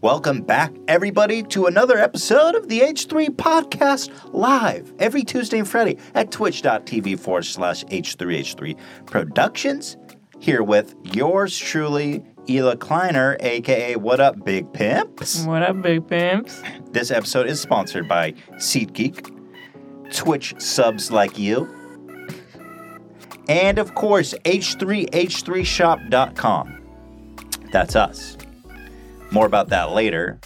Welcome back, everybody, to another episode of the H3 Podcast live every Tuesday and Friday at twitch.tv forward slash H3H3 Productions. Here with yours truly, Ela Kleiner, aka What Up Big Pimps. What up, big pimps? This episode is sponsored by SeatGeek, Twitch subs like you, and of course, H3H3shop.com. That's us. More about that later.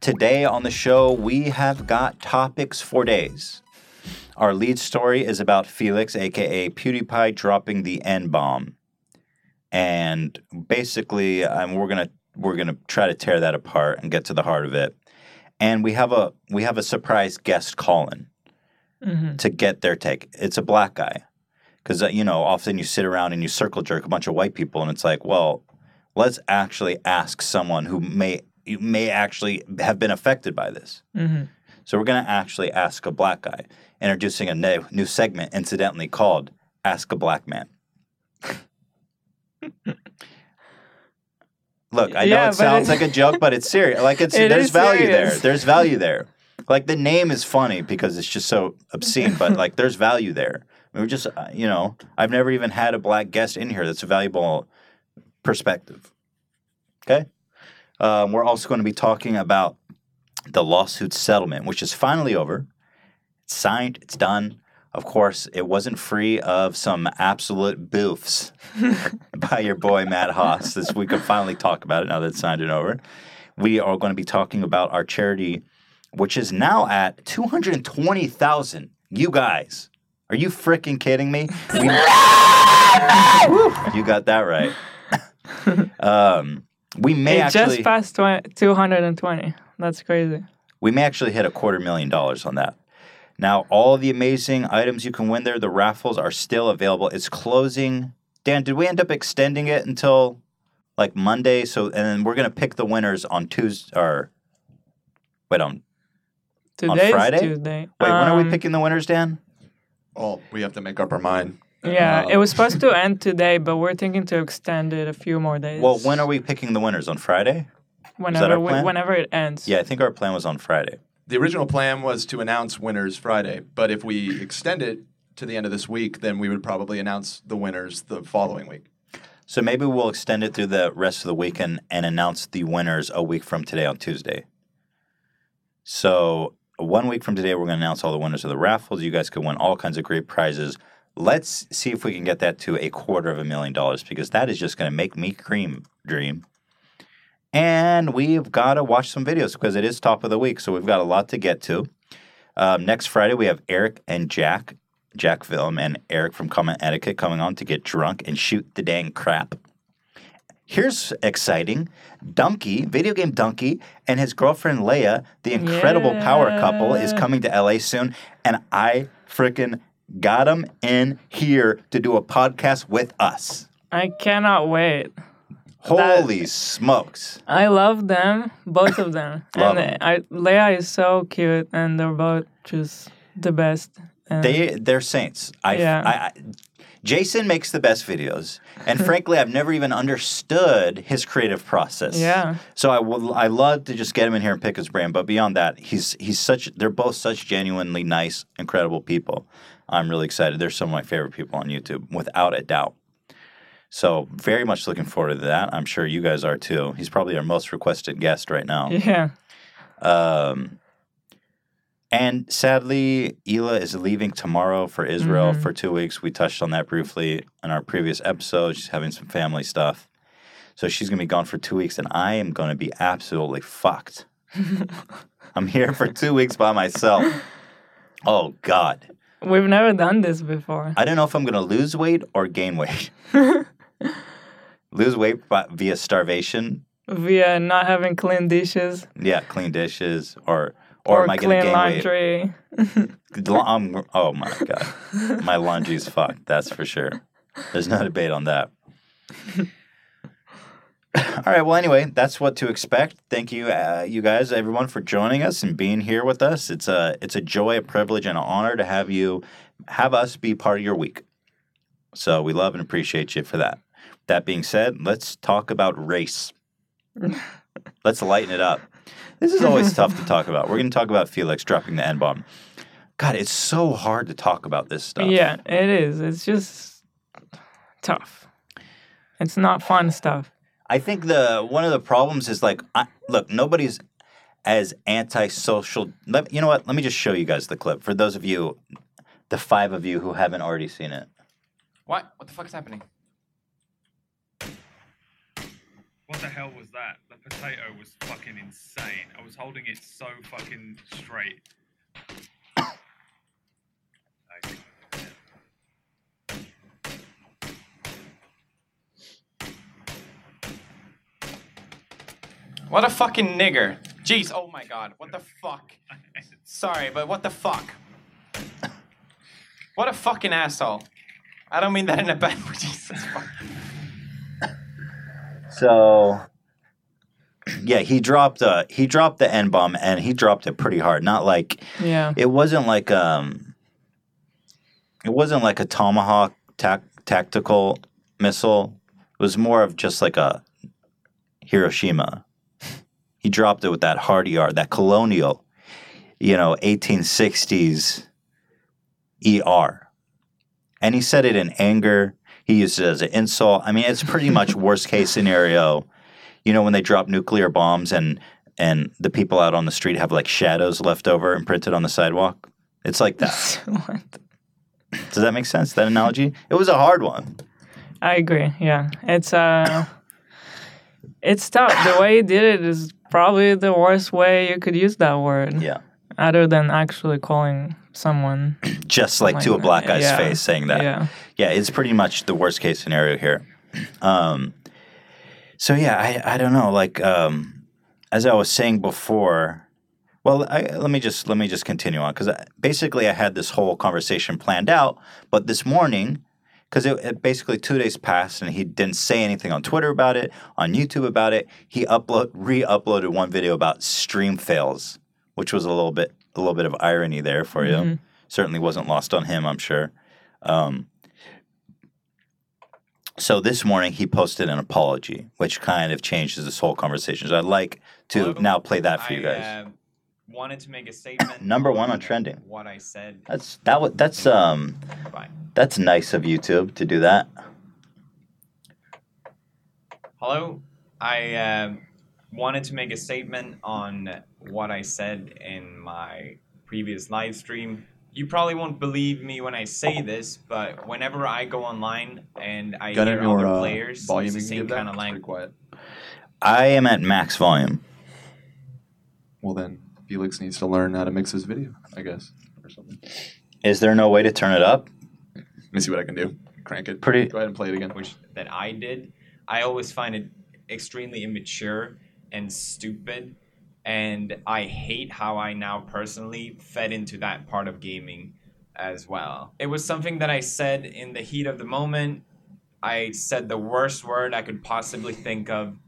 Today on the show, we have got topics for days. Our lead story is about Felix, aka PewDiePie, dropping the N bomb, and basically, um, we're gonna we're gonna try to tear that apart and get to the heart of it. And we have a we have a surprise guest calling Mhm. to get their take. It's a black guy, because uh, you know often you sit around and you circle jerk a bunch of white people, and it's like, well, let's actually ask someone who may may actually have been affected by this. Mhm. So we're going to actually ask a black guy, introducing a new, new segment, incidentally called "Ask a Black Man." Look, I know Yeah, it sounds like a joke, but it's serious. Like it's It there's value there. There's value there. Like the name is funny because it's just so obscene, but like there's value there. We're just, uh, you know, I've never even had a black guest in here that's a valuable perspective. Okay. Um, we're also going to be talking about the lawsuit settlement, which is finally over. It's signed, it's done. Of course, it wasn't free of some absolute boofs by your boy Matt Hoss. This we can finally talk about it now that it's signed and over. We are going to be talking about our charity, which is now at 220,000. You guys, are you freaking kidding me? We- you got that right. um, we may It actually just passed tw- 220. That's crazy. we may actually hit a quarter million dollars on that. Now, all the amazing items you can win there, the raffles are still available. It's closing. Dan, did we end up extending it until like Monday? So, and then we're gonna pick the winners on Tuesday. Or wait on Today's Friday? Tuesday. wait. when are we Um, picking the winners, Dan? Well, we have to make up our mind. Yeah, Um, it was supposed to end today, but we're thinking to extend it a few more days. Well, when are we picking the winners on Friday? Whenever, our we, plan? whenever it ends. Yeah, I think our plan was on Friday. The original plan was to announce winners Friday, but if we extend it to the end of this week, then we would probably announce the winners the following week. So maybe we'll extend it through the rest of the weekend and announce the winners a week from today on Tuesday. So one week from today, we're going to announce all the winners of the raffles. You guys could win all kinds of great prizes. Let's see if we can get that to a quarter of a million dollars because that is just going to make me cream dream. And we've got to watch some videos because it is top of the week. So we've got a lot to get to. Um, next Friday, we have Eric and Jack, Jack Film and Eric from Commentiquette coming on to get drunk and shoot the dang crap. Here's exciting. Dunkey, video game Dunkey, and his girlfriend Leah, the incredible power couple, is coming to LA soon. And I freaking got them in here to do a podcast with us. I cannot wait. Holy smokes. I love them, both of them. Love and 'em. I, Leah is so cute, and they're both just the best. And They they're saints. I, Yeah. I, I Jason makes the best videos, and frankly, I've never even understood his creative process. Yeah. So I I love to just get him in here and pick his brain, but beyond that, he's he's such they're both such genuinely nice, incredible people. I'm really excited. They're some of my favorite people on YouTube, without a doubt. So very much looking forward to that. I'm sure you guys are too. He's probably our most requested guest right now. yeah. Um, and sadly, Hila is leaving tomorrow for Israel Mhm. for two weeks. We touched on that briefly in our previous episode. She's having some family stuff. So she's going to be gone for two weeks, and I am going to be absolutely fucked. I'm here for two weeks by myself. Oh, God. We've never done this before. I don't know if I'm going to lose weight or gain weight. lose weight by, via starvation. Via not having clean dishes Yeah, clean dishes. Or, or, or, am I going to gain weight? laundry. La- um, oh my god, my laundry's fucked. That's for sure. There's no debate on that. All right. Well, anyway, that's what to expect. Thank you, uh, you guys, everyone, for joining us and being here with us. It's a it's a joy, a privilege, and an honor to have you have us be part of your week. So we love and appreciate you for that. That being said, let's talk about race. let's lighten it up. This is always tough to talk about. We're going to talk about Felix dropping the N bomb. God, it's so hard to talk about this stuff. Yeah, it is. It's just tough. It's not fun stuff. I think the one of the problems is like, I, look, nobody's as antisocial. Let, you know what? Let me just show you guys the clip for those of you, the five of you who haven't already seen it. What? What the fuck is happening? What the hell was that? The potato was fucking insane. I was holding it so fucking straight. What a fucking nigger. Jeez, oh my god. What the fuck? Sorry, but what the fuck? What a fucking asshole. I don't mean that in a bad way. Jesus fuck. So, yeah, he dropped uh he dropped the N bomb and he dropped it pretty hard. Not like Yeah. it wasn't like um it wasn't like a tomahawk tac- tactical missile. It was more of just like a Hiroshima. He dropped it with that hard ER, that colonial, you know, 1860s ER. And he said it in anger. He used it as an insult. I mean, it's pretty much worst case scenario. You know, when they drop nuclear bombs and and the people out on the street have like shadows left over and printed on the sidewalk. It's like that. What? Does that make sense? That analogy? It was a hard one. I agree. Yeah, it's uh, it's tough. The way he did it is probably the worst way you could use that word. Yeah. Other than actually calling someone. Just like to a black guy's yeah, face saying that. Yeah. Yeah, it's pretty much the worst case scenario here. Um, so yeah, I, I don't know. Like um, as I was saying before, well, I, let me just let me just continue on because basically I had this whole conversation planned out, but this morning, because it, it basically two days passed and he didn't say anything on Twitter about it, on YouTube about it. He upload re-uploaded one video about stream fails, which was a little bit a little bit of irony there for you. Certainly wasn't lost on him, I'm sure. Um, so this morning he posted an apology, which kind of changes this whole conversation. So I'd like to Hello? now play that for you I, guys. uh, wanted to make a statement. Number one on trending. What I said. That's that. wa- That's um. Bye. That's nice of YouTube to do that. Hello. I uh, wanted to make a statement on what I said in my previous live stream. You probably won't believe me when I say this, but whenever I go online and I Got hear any more other uh, players volume use the same kind of language, quiet. I am at max volume. Well, then Felix needs to learn how to mix his video, I guess, or something. Is there no way to turn it up? Let me see what I can do. Crank it. Pretty- Go ahead and play it again. which that I did, I always find it extremely immature and stupid. And I hate how I now personally fed into that part of gaming as well. It was something that I said in the heat of the moment. I said the worst word I could possibly think of,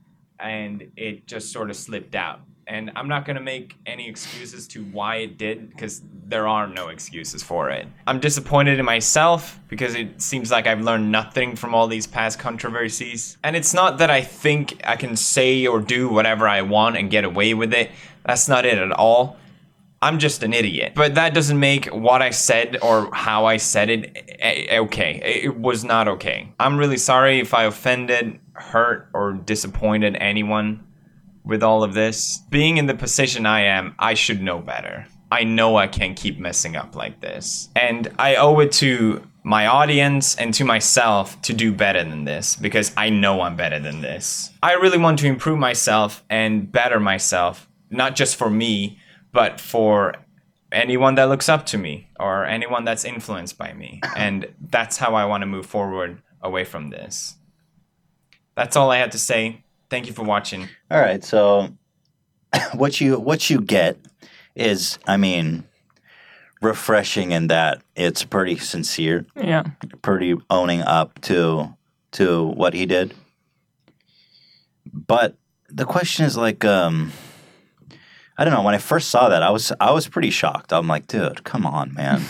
and it just sort of slipped out. And I'm not going to make any excuses to why it did because there are no excuses for it. I'm disappointed in myself because it seems like I've learned nothing from all these past controversies. And it's not that I think I can say or do whatever I want and get away with it. That's not it at all. I'm just an idiot. But that doesn't make what I said or how I said it eh, eh, okay. It was not okay. I'm really sorry if I offended, hurt, or disappointed anyone with all of this. Being in the position I am, I should know better. I know I can't keep messing up like this. And I owe it to my audience and to myself to do better than this because I know I'm better than this. I really want to improve myself and better myself, not just for me, but for anyone that looks up to me or anyone that's influenced by me. And that's how I want to move forward away from this. That's all I had to say. Thank you for watching. All right. So what you what you get is, I mean, refreshing in that it's pretty sincere, Yeah. pretty owning up to to what he did. But the question is like, um, I don't know. When I first saw that, I was I was pretty shocked. I'm like, dude, come on, man.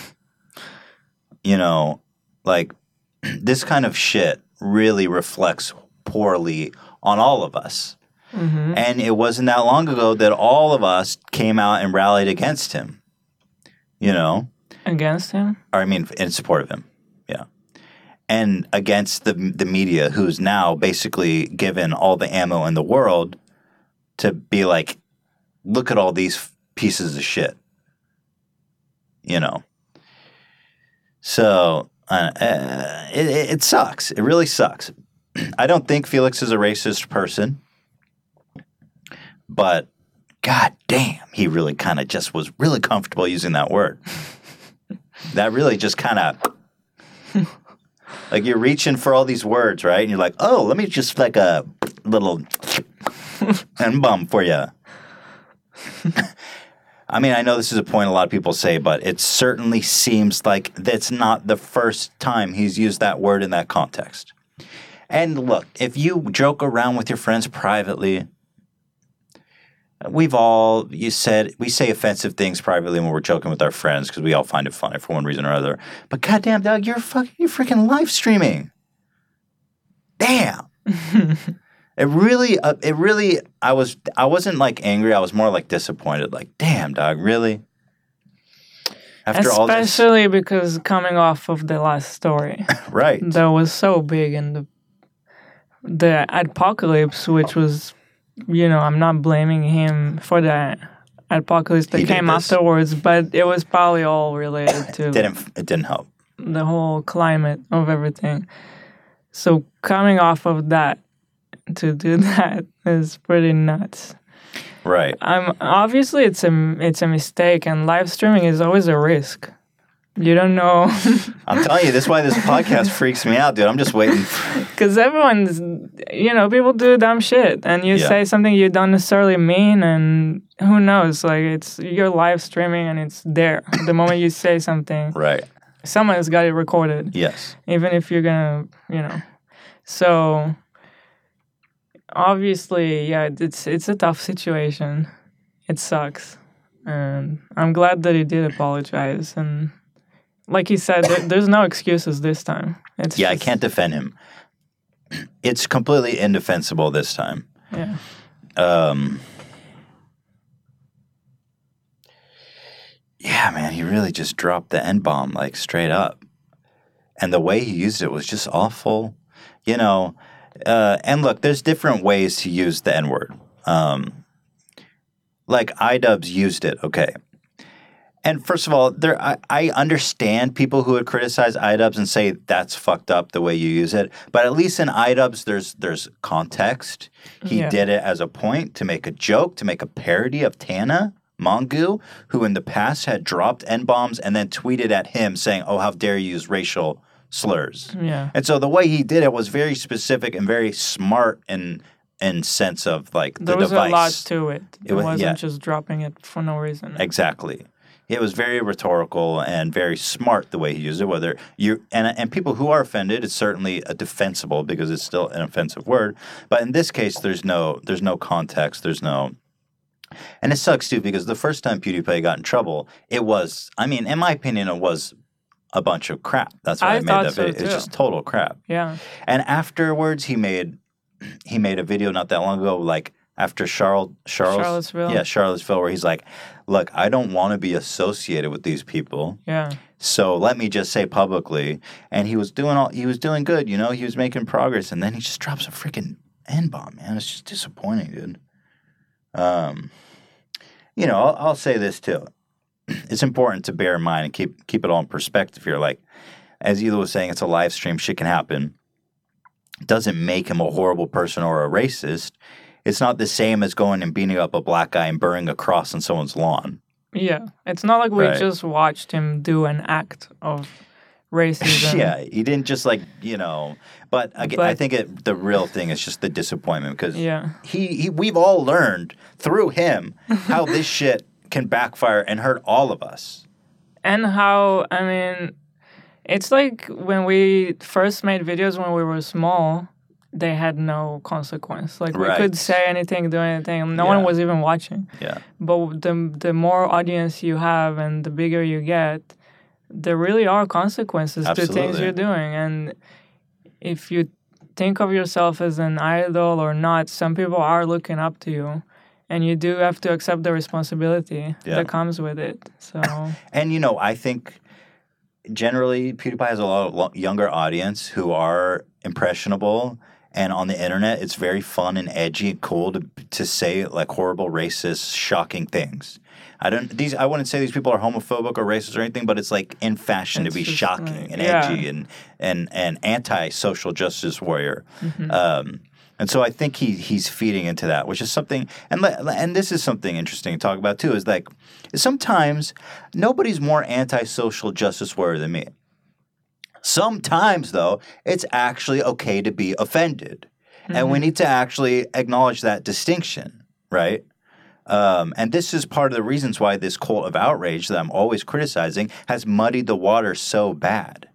you know, like this kind of shit really reflects poorly on all of us. And it wasn't that long ago that all of us came out and rallied against him. You know, Against him? or I mean, in support of him. Yeah. And against the the media, who's now basically given all the ammo in the world to be like, look at all these pieces of shit. You know. So uh, uh, it it sucks. It really sucks. I don't think Felix is a racist person, but god damn, he really kind of just was really comfortable using that word. that really just kind of like you're reaching for all these words, right? And you're like, oh, let me just like a little and bum for you. I mean, I know this is a point a lot of people say, but it certainly seems like that's not the first time he's used that word in that context. And look, if you joke around with your friends privately, we've all you said we say offensive things privately when we're joking with our friends because we all find it funny for one reason or other. But goddamn, Doug, you're fucking you're freaking live streaming. Damn. it really, uh, it really. I was I wasn't like angry. I was more like disappointed. Like, damn, dog, really. After Especially because coming off of the last story right? that was so big and the the adpocalypse, which was, you know, I'm not blaming him for the adpocalypse that He came afterwards, but it was probably all related to didn't it didn't help. the whole climate of everything. So coming off of that to do that is pretty nuts. Right. I'm obviously it's a it's a mistake, and live streaming is always a risk. You don't know I'm telling you, this is why this podcast freaks me out, dude. I'm just waiting. because everyone's you know people do dumb shit, and you Yeah. say something you don't necessarily mean, and who knows? Like it's you're live streaming, and it's there the moment you say something. right. Someone has got it recorded. Yes. even if you're gonna, you know. So obviously, yeah, it's it's a tough situation. It sucks, and I'm glad that he did apologize. And like he said, there, there's no excuses this time. It's Yeah, I can't defend him. It's completely indefensible this time. Yeah, Um, yeah, man, he really just dropped the N bomb like straight up. And the way he used it was just awful. You know, uh, and look, there's different ways to use the N word. Um, like iDubbbz used it, okay. And first of all, there I, I understand people who would criticize iDubbbz and say that's fucked up the way you use it. But at least in iDubbbz, there's there's context. He Yeah. did it as a point to make a joke, to make a parody of Tana Mongeau, who in the past had dropped N bombs and then tweeted at him saying, "Oh, how dare you use racial slurs." yeah, And so the way he did it was very specific and very smart in in sense of like the there was device. a lot to it. It, It wa- wasn't yeah. just dropping it for no reason. Exactly. It was very rhetorical and very smart the way he used it. Whether you and and people who are offended, it's certainly a defensible because it's still an offensive word. But in this case, there's no there's no context. There's no, and it sucks too because the first time PewDiePie got in trouble, it was I mean, in my opinion, it was a bunch of crap. That's why I, I made that so, video. It's just total crap. yeah, And afterwards, he made he made a video not that long ago, like after Charles Charles Charlottesville. yeah Charlottesville, where he's like, "Look, I don't want to be associated with these people, yeah, so let me just say publicly." And he was doing all he was doing good, you know, he was making progress, and then he just drops a freaking n bomb, man. It's just disappointing, dude. Um, you know, I'll, I'll say this too. It's important to bear in mind and keep keep it all in perspective here. Like, as Hila was saying, it's a live stream. Shit can happen. Doesn't make him a horrible person or a racist. It's not the same as going and beating up a black guy and burning a cross on someone's lawn. yeah. It's not like we Right. just watched him do an act of racism. yeah, he didn't just like you know. But again, I think it, the real thing is just the disappointment because Yeah. he, he we've all learned through him how this shit can backfire and hurt all of us. and how I mean, it's like when we first made videos when we were small, they had no consequence. Like we could say anything, do anything. No Yeah. one was even watching. Yeah, But the the more audience you have and the bigger you get, there really are consequences to things you're doing. And if you think of yourself as an idol or not, some people are looking up to you. And you do have to accept the responsibility Yeah. that comes with it. So And you know, I think generally PewDiePie has a lot of younger audience who are impressionable. And on the internet, it's very fun and edgy and cool to to say like horrible, racist, shocking things. I don't these I wouldn't say these people are homophobic or racist or anything, but it's like in fashion It's to be shocking and yeah. edgy and and and anti social justice warrior. Mm-hmm. Um, and so I think he he's feeding into that, which is something. And and this is something interesting to talk about too. Is like sometimes nobody's more anti-social justice warrior than me. Sometimes though, it's actually okay to be offended, and we need to actually acknowledge that distinction, right? Um, and this is part of the reasons why this cult of outrage that I'm always criticizing has muddied the water so bad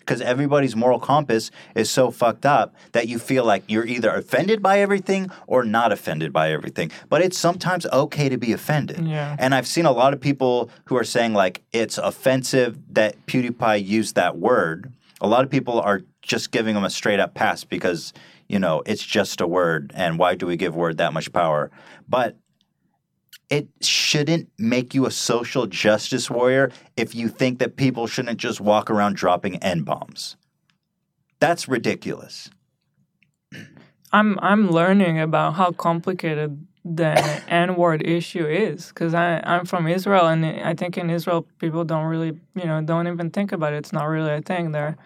because everybody's moral compass is so fucked up that you feel like you're either offended by everything or not offended by everything. But it's sometimes okay to be offended. Yeah. And I've seen a lot of people who are saying like it's offensive that PewDiePie used that word. A lot of people are just giving him a straight up pass because, you know, it's just a word and why do we give word that much power? But it shouldn't make you a social justice warrior if you think that people shouldn't just walk around dropping N bombs. That's ridiculous. I'm I'm learning about how complicated the N word issue is because I I'm from Israel and I think in Israel people don't really you know don't even think about it. It's not really a thing there.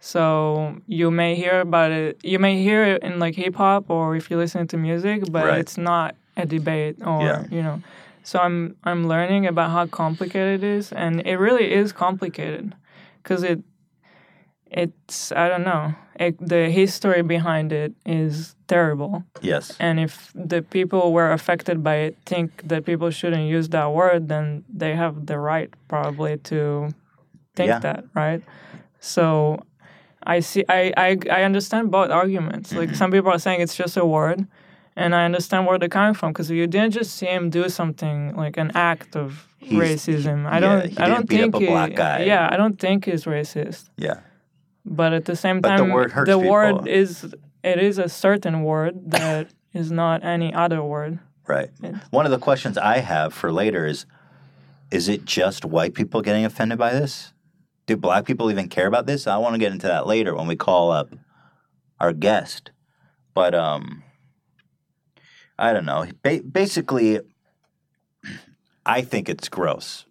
So you may hear about it. You may hear it in like hip hop or if you listen to music, but Right. it's not a debate or Yeah. you know. So I'm I'm learning about how complicated it is, and it really is complicated because it it's I don't know. It, the history behind it is terrible, Yes. and if the people were affected by it think that people shouldn't use that word, then they have the right probably to think Yeah. that, right? So I see. I I, I understand both arguments. Mm-hmm. Like some people are saying it's just a word. And I understand where they're coming from because you didn't just see him do something like an act of He's- racism. I don't. he I don't think he- black guy. Yeah, I don't think he's racist. Yeah. But at the same But the time, word hurts the word is it is a certain word that is not any other word. Right. It's- One of the questions I have for later is is it just white people getting offended by this? Do black people even care about this? I want to get into that later when we call up our guest. But um I don't know. Ba- basically I think it's gross.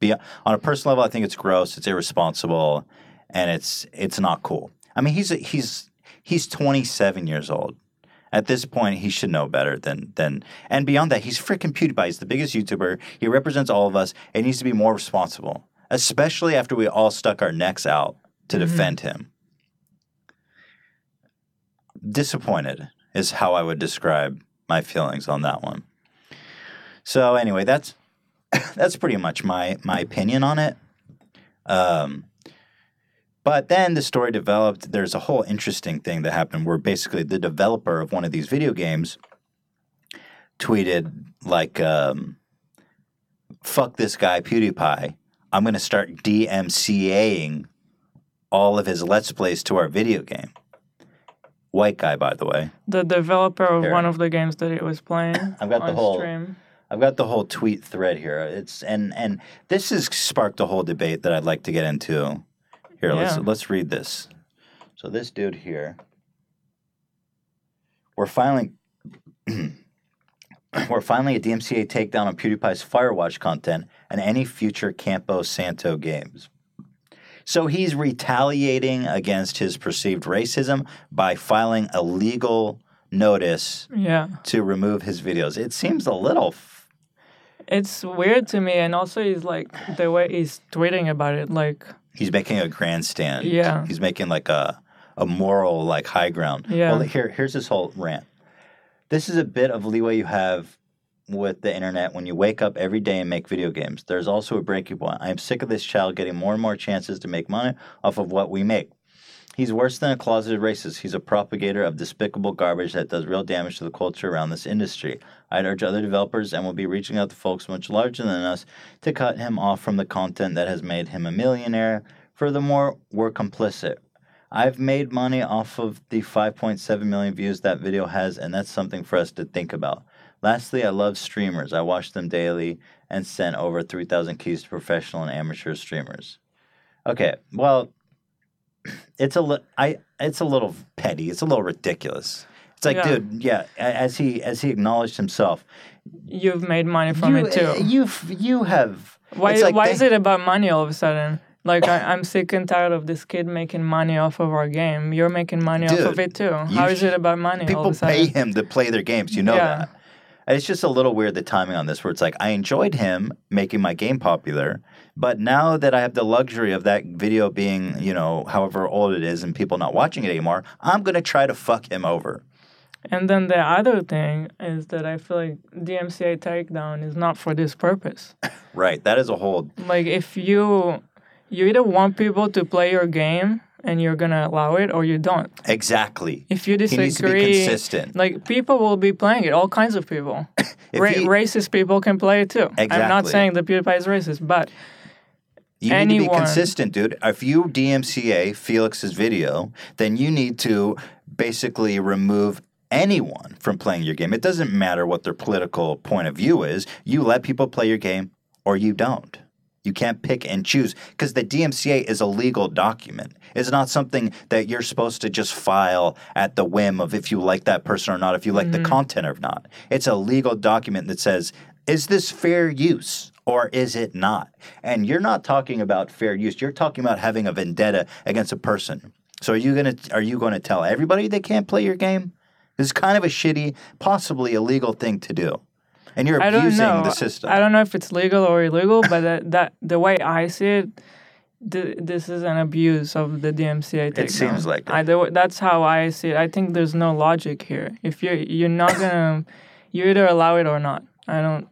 Be- on a personal level, I think it's gross. It's irresponsible, and it's it's not cool. I mean, he's he's he's 27 years old. At this point, he should know better than than. And beyond that, he's freaking PewDiePie. He's the biggest YouTuber. He represents all of us. and needs to be more responsible, especially after we all stuck our necks out to mm-hmm. defend him. Disappointed is how I would describe my feelings on that one. So anyway, that's that's pretty much my my opinion on it. Um, but then the story developed. There's a whole interesting thing that happened where basically the developer of one of these video games tweeted like, um, "Fuck this guy PewDiePie. I'm going to start DMCAing all of his let's plays to our video game." White guy, by the way. The developer of Here. one of the games that he was playing I've got the whole- stream. I've got the whole tweet thread here. It's and and this has sparked a whole debate that I'd like to get into. Here, let's let's read this. So this dude here, we're filing. We're finally a DMCA takedown on PewDiePie's Firewatch content and any future Campo Santo games. So he's retaliating against his perceived racism by filing a legal notice Yeah. to remove his videos. It seems a little f- It's weird to me, and also he's like the way he's tweeting about it, like he's making a grandstand. Yeah. He's making like a a moral like high ground. Yeah. Well, here here's his whole rant. This is a bit of leeway you have with the internet when you wake up every day and make video games. There's also a breaking point. I am sick of this child getting more and more chances to make money off of what we make. He's worse than a closeted racist. He's a propagator of despicable garbage that does real damage to the culture around this industry. I'd urge other developers and we'll be reaching out to folks much larger than us to cut him off from the content that has made him a millionaire. Furthermore, we're complicit. I've made money off of the 5.7 million views that video has, and that's something for us to think about. Lastly, I love streamers. I watch them daily and sent over 3,000 keys to professional and amateur streamers. Okay, well, it's a li- I it's a little petty. It's a little ridiculous. It's like, Yeah. dude, yeah. As he as he acknowledged himself, You've made money from you, it too. Eh, you've you have. Why? like why they- is it about money all of a sudden? Like I, I'm sick and tired of this kid making money off of our game. You're making money off of it too. How is it about money? People of a sudden? pay him to play their games. You know Yeah. that. And It's just a little weird the timing on this, where it's like I enjoyed him making my game popular, but now that I have the luxury of that video being, you know, however old it is, and people not watching it anymore, I'm gonna try to fuck him over. And then the other thing is that I feel like DMCA takedown is not for this purpose. Right. That is a hold. Like if you you either want people to play your game and you're gonna allow it or you don't. Exactly. If you He disagree, needs to be consistent. like people will be playing it. All kinds of people. Ra- he- racist people can play it too. I'm not saying that PewDiePie is racist, but You need to be consistent, dude. If you DMCA Felix's video, then you need to basically remove anyone from playing your game. It doesn't matter what their political point of view is. You let people play your game or you don't. You can't pick and choose because the DMCA is a legal document. It's not something that you're supposed to just file at the whim of if you like that person or not, if you like the mm-hmm. content or not. It's a legal document that says, is this fair use or is it not? And you're not talking about fair use. You're talking about having a vendetta against a person. So are you gonna are you going to tell everybody they can't play your game? This is kind of a shitty, possibly illegal thing to do, and you're I don't abusing know. the system. I don't know if it's legal or illegal, but that, that the way I see it, th- this is an abuse of the DMCA. Takedown. It seems like it. I, the, that's how I see it. I think there's no logic here. If you're you're not gonna, you either allow it or not. I don't.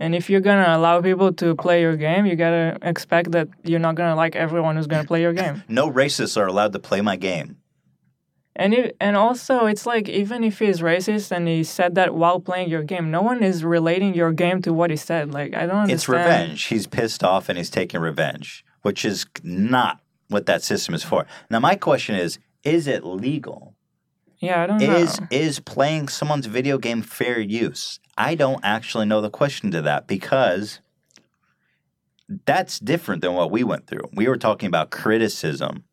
And if you're gonna allow people to play your game, you gotta expect that you're not gonna like everyone who's gonna play your game. no racists are allowed to play my game. And it, and also, it's like even if he's racist and he said that while playing your game, no one is relating your game to what he said. Like I don't understand. It's revenge. He's pissed off and he's taking revenge, which is not what that system is for. Now, my question is: Is it legal? Yeah, I don't Is know. is playing someone's video game fair use? I don't actually know the question to that because that's different than what we went through. We were talking about criticism,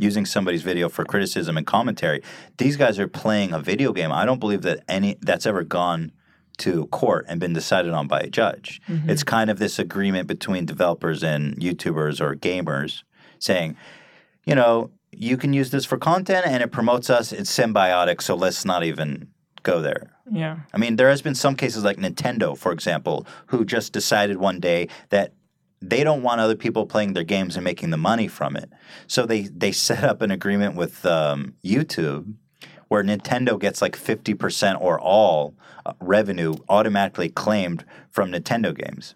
using somebody's video for criticism and commentary. These guys are playing a video game. I don't believe that any that's ever gone to court and been decided on by a judge. Mm-hmm. It's kind of this agreement between developers and YouTubers or gamers saying, you know, you can use this for content and it promotes us. It's symbiotic, so let's not even go there. Yeah. I mean, there has been some cases like Nintendo, for example, who just decided one day that they don't want other people playing their games and making the money from it. So they they set up an agreement with um, YouTube where Nintendo gets like 50% or all uh, revenue automatically claimed from Nintendo games.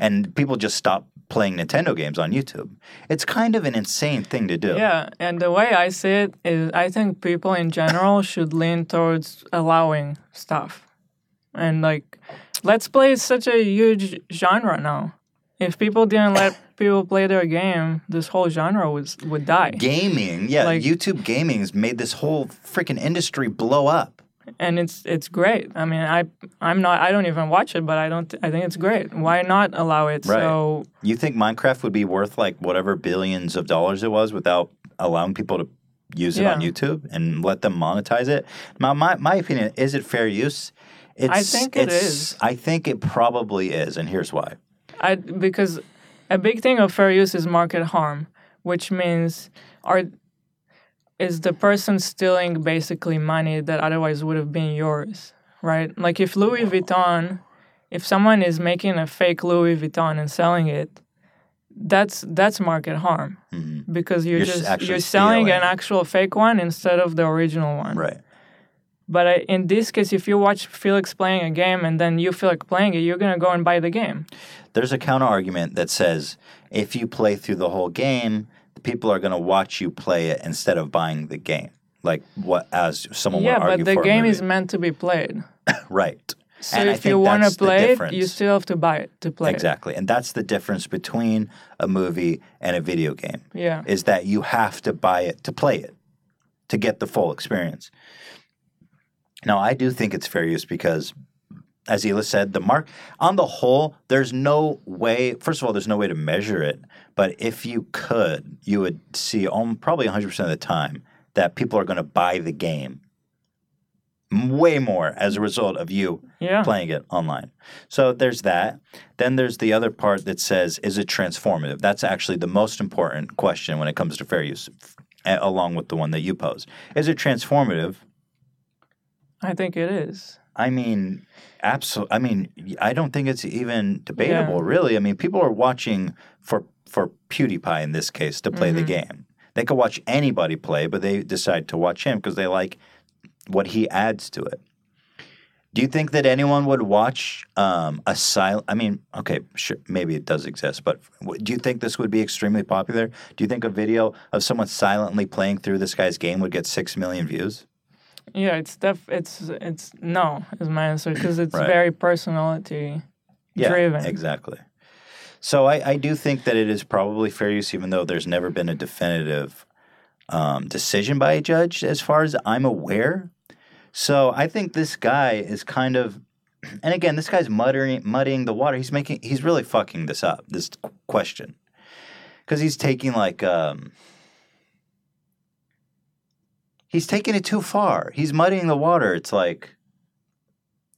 And people just stop playing Nintendo games on YouTube. It's kind of an insane thing to do. Yeah, and the way I see it is, I think people in general should lean towards allowing stuff, and like, let's play is such a huge genre now. If people didn't let people play their game, this whole genre would would die. Gaming, yeah, Like- YouTube gaming has made this whole freaking industry blow up. and it's it's great. I mean, I I'm not I don't even watch it, but I don't I think it's great. Why not allow it? Right. So You think Minecraft would be worth like whatever billions of dollars it was without allowing people to use it on YouTube and let them monetize it? My my, my opinion is it fair use? It's, I think it it's, is. I think it probably is, and here's why. I because a big thing of fair use is market harm, which means are is the person stealing basically money that otherwise would have been yours, right? Like if Louis Vuitton, if someone is making a fake Louis Vuitton and selling it, that's that's market harm Mhm. because you're, You're just you're selling an actual fake one instead of the original one. Right. But I, in this case, if you watch Felix playing a game and then you feel like playing it, you're gonna go and buy the game. There's a counter argument that says if you play through the whole game, the people are going to watch you play it instead of buying the game. Like what, as someone yeah, would argue but the game is meant to be played. right. So And I if you want to play it, you still have to buy it to play it. Exactly. And that's the difference between a movie and a video game. Yeah. Is that you have to buy it to play it. to get the full experience. Now, I do think it's fair use because, as Hila said, the mark on the whole, there's no way. First of all, there's no way to measure it. But if you could, you would see um, probably 100 percent of the time that people are going to buy the game way more as a result of you Yeah. playing it online. So there's that. Then there's the other part that says, is it transformative? That's actually the most important question when it comes to fair use, along with the one that you posed. Is it transformative? I think it is. I mean, absolutely. I mean, I don't think it's even debatable, Yeah. really. I mean, people are watching for for PewDiePie in this case to play the Mm-hmm. game. They could watch anybody play, but they decide to watch him because they like what he adds to it. Do you think that anyone would watch um, a silent? I mean, okay, sure, maybe it does exist, but do you think this would be extremely popular? Do you think a video of someone silently playing through this guy's game would get six million views? Yeah, it's def- it's it's no is my answer because it's Right. very personality Yeah, driven. exactly. So I, I do think that it is probably fair use, even though there's never been a definitive um, decision by a judge, as far as I'm aware. So I think this guy is kind of, and again, this guy's muttering, muddying the water. He's making, he's really fucking this up. This question, because he's taking like, um, he's taking it too far. He's muddying the water. It's like.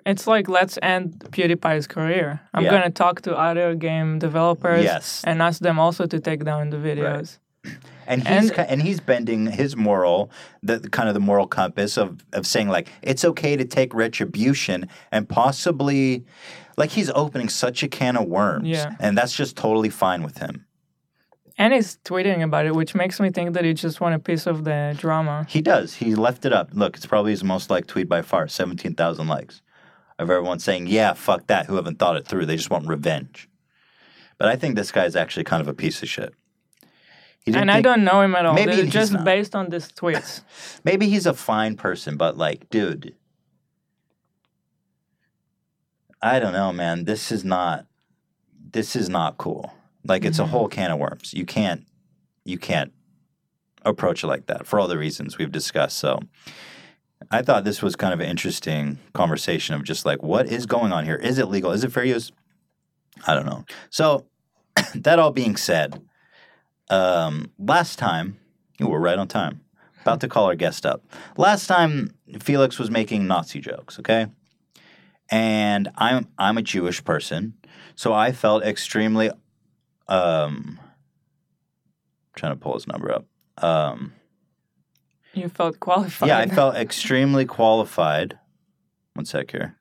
It's like let's end PewDiePie's career. I'm Yeah. gonna talk to other game developers Yes. and ask them also to take down the videos. And he's And- and he's bending his moral, the kind of the moral compass of of saying like it's okay to take retribution and possibly, like he's opening such a can of worms, Yeah. and that's just totally fine with him. And he's tweeting about it, which makes me think that he just want a piece of the drama. He does. He left it up. Look, it's probably his most liked tweet by far, seventeen thousand likes, of everyone saying, "Yeah, fuck that." Who haven't thought it through? They just want revenge. But I think this guy's actually kind of a piece of shit. And I don't know him at all. Maybe They're just not. based on these tweets. Maybe he's a fine person, but like, dude, I don't know, man. This is not this is not cool. Like it's a Mhm. whole can of worms. You can't you can't approach it like that for all the reasons we've discussed. So I thought this was kind of an interesting conversation of just like what is going on here? Is it legal? Is it fair use? I don't know. So that all being said, um, last time ooh, we're right on time. About to call our guest up. Last time Felix was making Nazi jokes, okay? And I'm I'm a Jewish person, so I felt extremely um trying to pull his number up. Um You felt qualified. yeah, I felt extremely qualified. One sec here.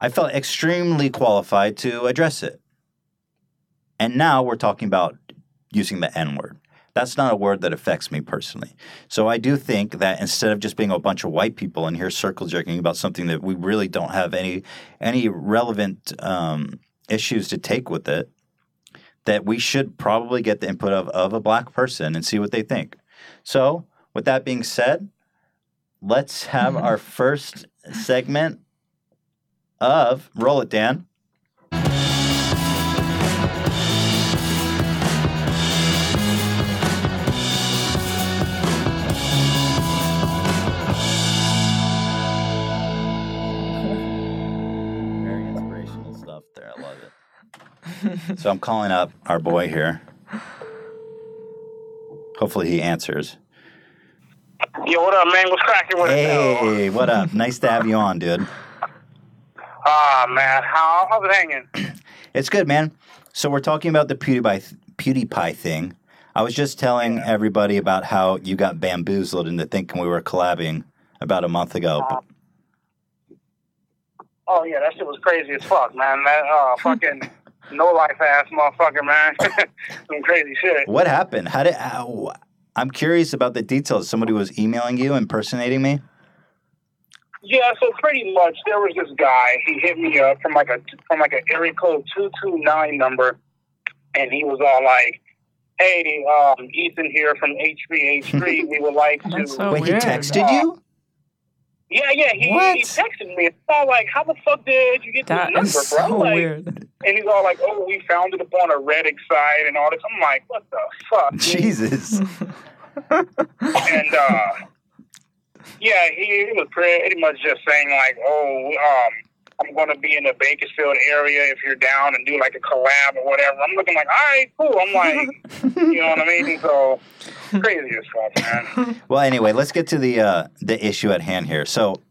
I felt extremely qualified to address it. And now we're talking about using the N word. That's not a word that affects me personally. So I do think that instead of just being a bunch of white people in here circle jerking about something that we really don't have any any relevant um, issues to take with it, that we should probably get the input of, of a black person and see what they think. So, with that being said, let's have mm-hmm. our first segment of Roll It, Dan. so I'm calling up our boy here. Hopefully he answers. Yo, what up, man? What's cracking with it? Hey, what up? Nice to have you on, dude. Ah, man, how how's it hanging? It's good, man. So we're talking about the PewDiePie PewDiePie thing. I was just telling everybody about how you got bamboozled into thinking we were collabing about a month ago. Uh, Oh yeah, that shit was crazy as fuck, man. That uh, fucking no life ass motherfucker, man. Some crazy shit. What happened? How did? How, I'm curious about the details. Somebody was emailing you, impersonating me. Yeah, so pretty much there was this guy. He hit me up from like a from like an area code two two nine number, and he was all like, "Hey, um, Ethan here from H3H3. we would like to." That's so Wait, he weird. texted you? Yeah, yeah. He, What? he texted me. It's all like, "How the fuck did you get That this is number, bro?" so like, weird. And he's all like, "Oh, we found it upon a Reddit site and all this." I'm like, "What the fuck?" Jesus. and uh, yeah, he, he was pretty much just saying like, oh, um, I'm going to be in the Bakersfield area if you're down and do like a collab or whatever. I'm looking like, all right, cool. I'm like, you know what I mean? So crazy as fuck, man. Well, anyway, let's get to the uh, the issue at hand here. So,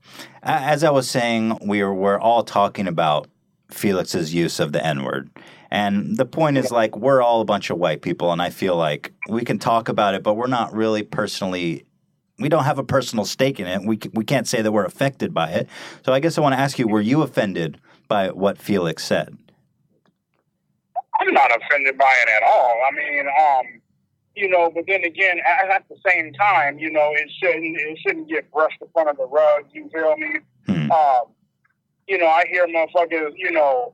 as I was saying, we were, we're all talking about Felix's use of the N word. And the point is, like, we're all a bunch of white people, and I feel like we can talk about it, but we're not really personally, we don't have a personal stake in it. We, we can't say that we're affected by it. So I guess I want to ask you, were you offended by what Felix said? I'm not offended by it at all. I mean, um, you know, but then again, at, at the same time, you know, it shouldn't it shouldn't get brushed in front of the rug. You feel me? Hmm. Um, you know, I hear motherfuckers, you know,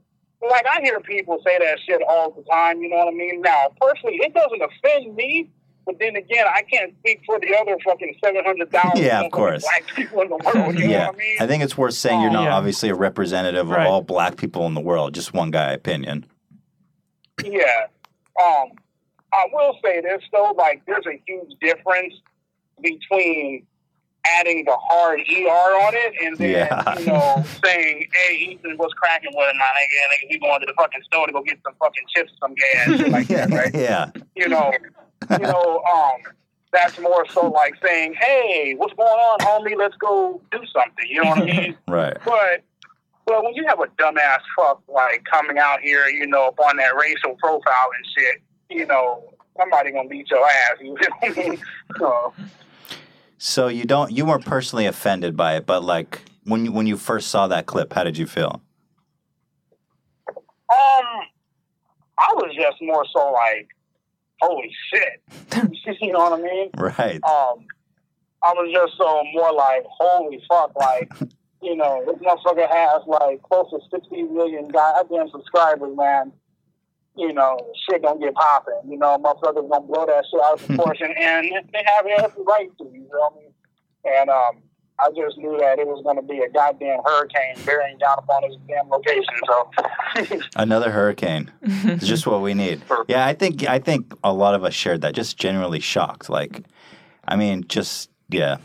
like I hear people say that shit all the time. You know what I mean? Now, personally, it doesn't offend me. But then again, I can't speak for the other fucking seven hundred thousand Yeah, of course. black people in the world. You know yeah, what I mean? I think it's worth saying you're not Yeah. obviously a representative of all black people in the world, just one guy opinion. Yeah. Um, I will say this though, like there's a huge difference between adding the hard ER on it and then Yeah. you know saying, "Hey, Ethan, what's cracking with it, my nigga? Nigga, we going to the fucking store to go get some fucking chips, some gas, shit like that, right? yeah, You know, you know, um, that's more so like saying, "Hey, what's going on, homie? Let's go do something." You know what I mean? right. But but when you have a dumbass fuck like coming out here, you know, up on that racial profile and shit, you know, somebody gonna beat your ass. You feel me? So So you don't you weren't personally offended by it, but like when you when you first saw that clip, how did you feel? um I was just more so like, holy shit. you know what I mean? Right. Um I was just so more like, holy fuck, like you know, this motherfucker has like close to sixty million goddamn subscribers, man. You know, shit gonna get popping. You know, motherfuckers gonna blow that shit out of proportion, and they have every right to. You know what I mean? And um, I just knew that it was gonna be a goddamn hurricane bearing down upon this damn location. So, Another hurricane. It's just what we need. Yeah, I think I think a lot of us shared that. Just generally shocked. Like, I mean, just yeah.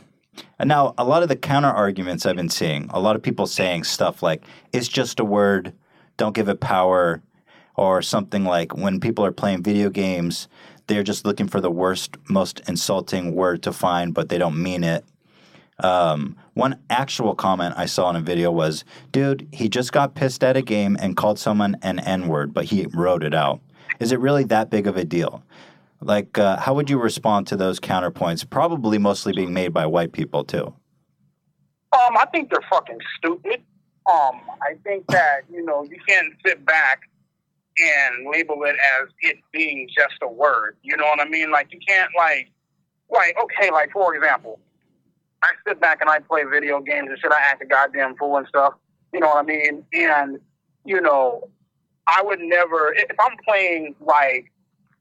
And now a lot of the counter arguments I've been seeing, a lot of people saying stuff like "it's just a word, don't give it power," or something like when people are playing video games, they're just looking for the worst, most insulting word to find, but they don't mean it. Um, one actual comment I saw in a video was, dude, he just got pissed at a game and called someone an N word, but he wrote it out. Is it really that big of a deal? Like, uh, how would you respond to those counterpoints? Probably mostly being made by white people, too. Um, I think they're fucking stupid. Um, I think that you know you can't sit back and label it as it being just a word. You know what I mean? Like you can't like, like okay, like for example, I sit back and I play video games and shit. I act a goddamn fool and stuff. You know what I mean? And you know, I would never if I'm playing like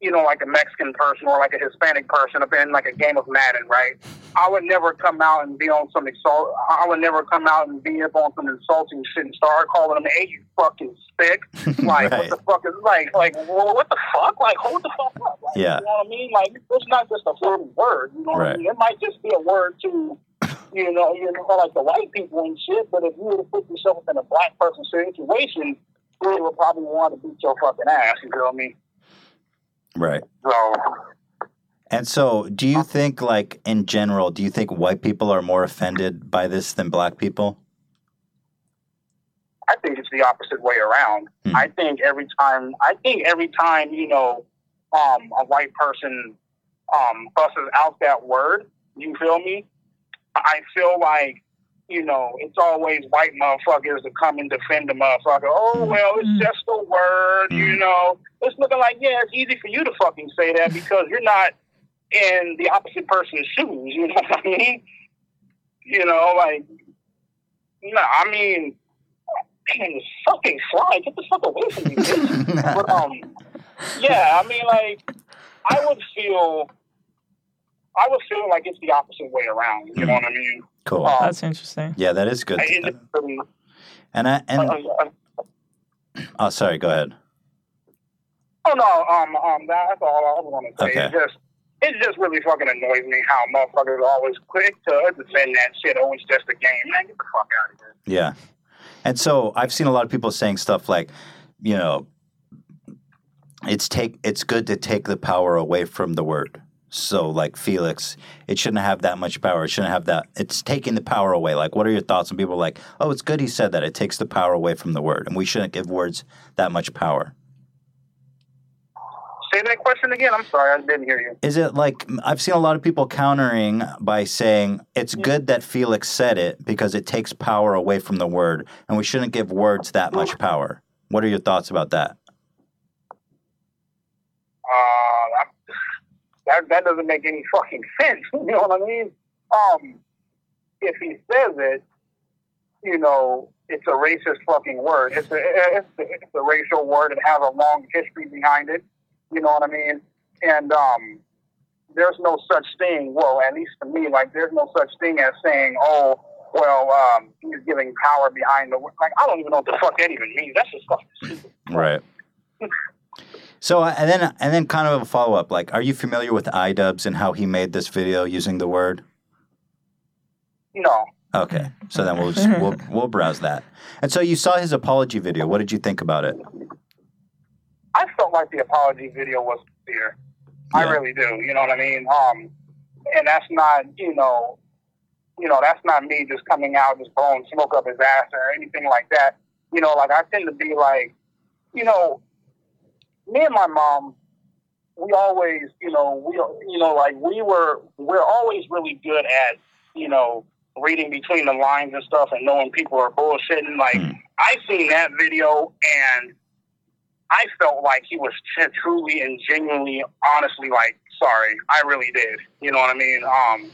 you know, like a Mexican person or like a Hispanic person up in like a game of Madden, right? I would never come out and be on some insult. I would never come out and be up on some insulting shit and start calling them, "Hey, you fucking spick!" Like, Right. what the fuck is like, like, well, what the fuck? Like, hold the fuck up. Like, Yeah. You know what I mean? Like, it's not just a floating word. You know what Right. I mean? It might just be a word to, you know, you know, like the white people and shit. But if you were to put yourself in a black person situation, you would probably want to beat your fucking ass. You feel me? Right. So. And so, do you think, like, in general, do you think white people are more offended by this than black people? I think it's the opposite way around. Hmm. I think every time, I think every time, you know, um, a white person um, busts out that word, you feel me? I feel like, you know, it's always white motherfuckers to come and defend the motherfucker. Oh, well, it's Hmm. just a word, you know. It's looking like, yeah, it's easy for you to fucking say that because you're not in the opposite person's shoes, you know what I mean? You know, like, no, I mean, man, it's fucking fly. Get the fuck away from me, bitch. but, um, yeah, I mean, like, I would feel, I would feel like it's the opposite way around. You know what I mean? Cool. Um, That's interesting. Yeah, that is good. I, And I, and uh, uh, oh, sorry, go ahead. Oh no, um, um, that's all I was going to say. Okay. It's just, it just really fucking annoys me how motherfuckers always quick to defend that shit. Oh, it's just a game, man. Get the fuck out of here. Yeah. And so I've seen a lot of people saying stuff like, you know, it's take it's good to take the power away from the word. So like Felix, it shouldn't have that much power. It shouldn't have that. It's taking the power away. Like, what are your thoughts? And people are like, oh, it's good he said that. It takes the power away from the word, and we shouldn't give words that much power. Say that question again. I'm sorry, I didn't hear you. Is it like I've seen a lot of people countering by saying it's good that Felix said it because it takes power away from the word, and we shouldn't give words that much power. What are your thoughts about that? Uh, I- that that doesn't make any fucking sense. You know what I mean? Um, if he says it, you know, it's a racist fucking word. It's a it's, a- it's a racial word. and has a long history behind it. You know what I mean? And um, there's no such thing. Well, at least to me, like there's no such thing as saying, oh. Well, um, he's giving power behind the word. Like, I don't even know what the fuck that even means. That's just fucking stupid. Right. So uh, and then and then kind of a follow up. Like, are you familiar with iDubbbz and how he made this video using the word? No. Okay, so then we'll just, we'll we'll browse that. And so you saw his apology video. What did you think about it? I felt like the apology video was sincere. I really do. You know what I mean? Um, and that's not, you know, you know, that's not me just coming out just blowing smoke up his ass or anything like that. You know, like I tend to be like, you know, me and my mom, we always, you know, we, you know, like we were, we're always really good at, you know, reading between the lines and stuff and knowing people are bullshitting. Like Hmm. I seen that video and I felt like he was truly and genuinely, honestly, like sorry. I really did. You know what I mean? Um,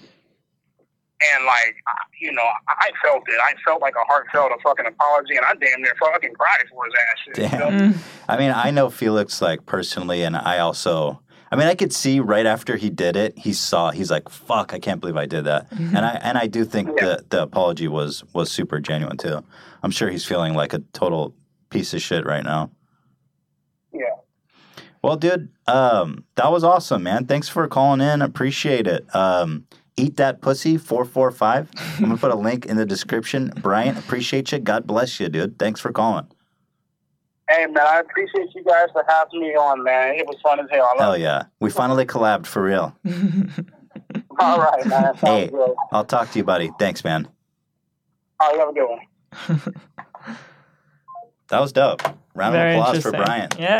and like, you know, I I felt it. I felt like a heartfelt, a fucking apology, and I damn near fucking cried for his ass. Shit, you know? Damn. I mean, I know Felix like personally, and I also. I mean, I could see right after he did it, he saw. He's like, "Fuck! I can't believe I did that." And I and I do think Yeah. the the apology was was super genuine too. I'm sure he's feeling like a total piece of shit right now. Yeah. Well, dude, um, that was awesome, man. Thanks for calling in. Appreciate it. Um, eat that pussy four four five. I'm gonna put a link in the description. Brian, appreciate you. God bless you, dude. Thanks for calling. Hey man, I appreciate you guys for having me on, man. It was fun as hell. I Hell yeah, we finally collabed for real. All right, man. Hey. good. I'll talk to you, buddy. Thanks, man. All right, have a good one. That was dope. Round Very of applause for interesting. Brian. Yeah,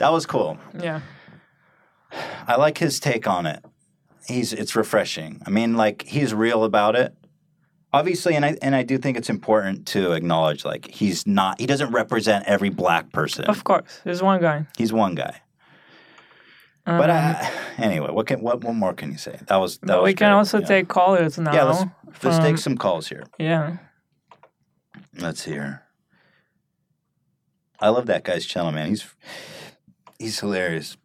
That was cool. yeah. I like his take on it. He's it's refreshing. I mean, like he's real about it. Obviously, and I and I do think it's important to acknowledge like he's not he doesn't represent every black person. Of course, there's one guy. He's one guy. But Um, uh, anyway, what can what, what more can you say? That was that but was we can great. also Yeah. take callers now. Yeah, let's let's take some calls here. Yeah. Let's hear. I love that guy's channel, man. He's he's hilarious.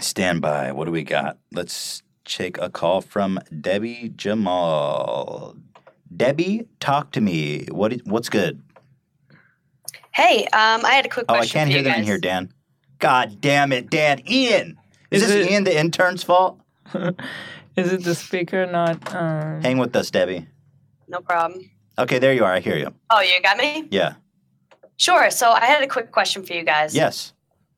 Stand by. What do we got? Let's take a call from Debbie Jamal. Debbie, talk to me. What is, what's good? Hey, um, I had a quick Oh. I can't hear you them in here, Dan. God damn it, Dan. Ian. Is, Is this it- Ian the intern's fault? Is it the speaker not? Um, Hang with us, Debbie. No problem. Okay, there you are. I hear you. Oh, you got me? Yeah. Sure. So I had a quick question for you guys. Yes.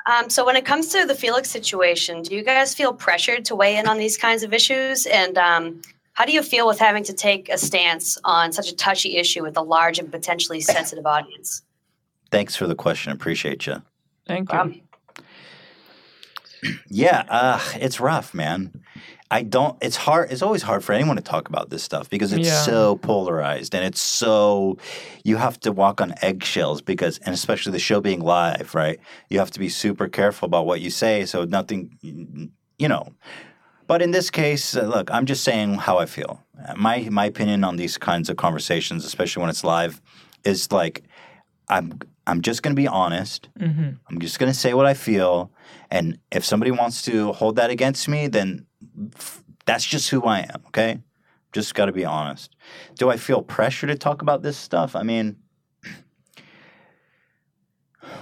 Um, so when it comes to the Felix situation, do you guys feel pressured to weigh in on these kinds of issues? And um, how do you feel with having to take a stance on such a touchy issue with a large and potentially sensitive audience? Thanks for the question. Appreciate you. thank you. Um, Yeah, uh, it's rough, man. I don't. It's hard. It's always hard for anyone to talk about this stuff because it's Yeah. so polarized and it's so. You have to walk on eggshells because, and especially the show being live, right? You have to be super careful about what you say, so nothing, you know. But in this case, uh, look, I'm just saying how I feel. My my opinion on these kinds of conversations, especially when it's live, is like, I'm I'm just going to be honest. hmm I'm just going to say what I feel. And if somebody wants to hold that against me, then that's just who I am, okay? Just got to be honest. Do I feel pressure to talk about this stuff? I mean,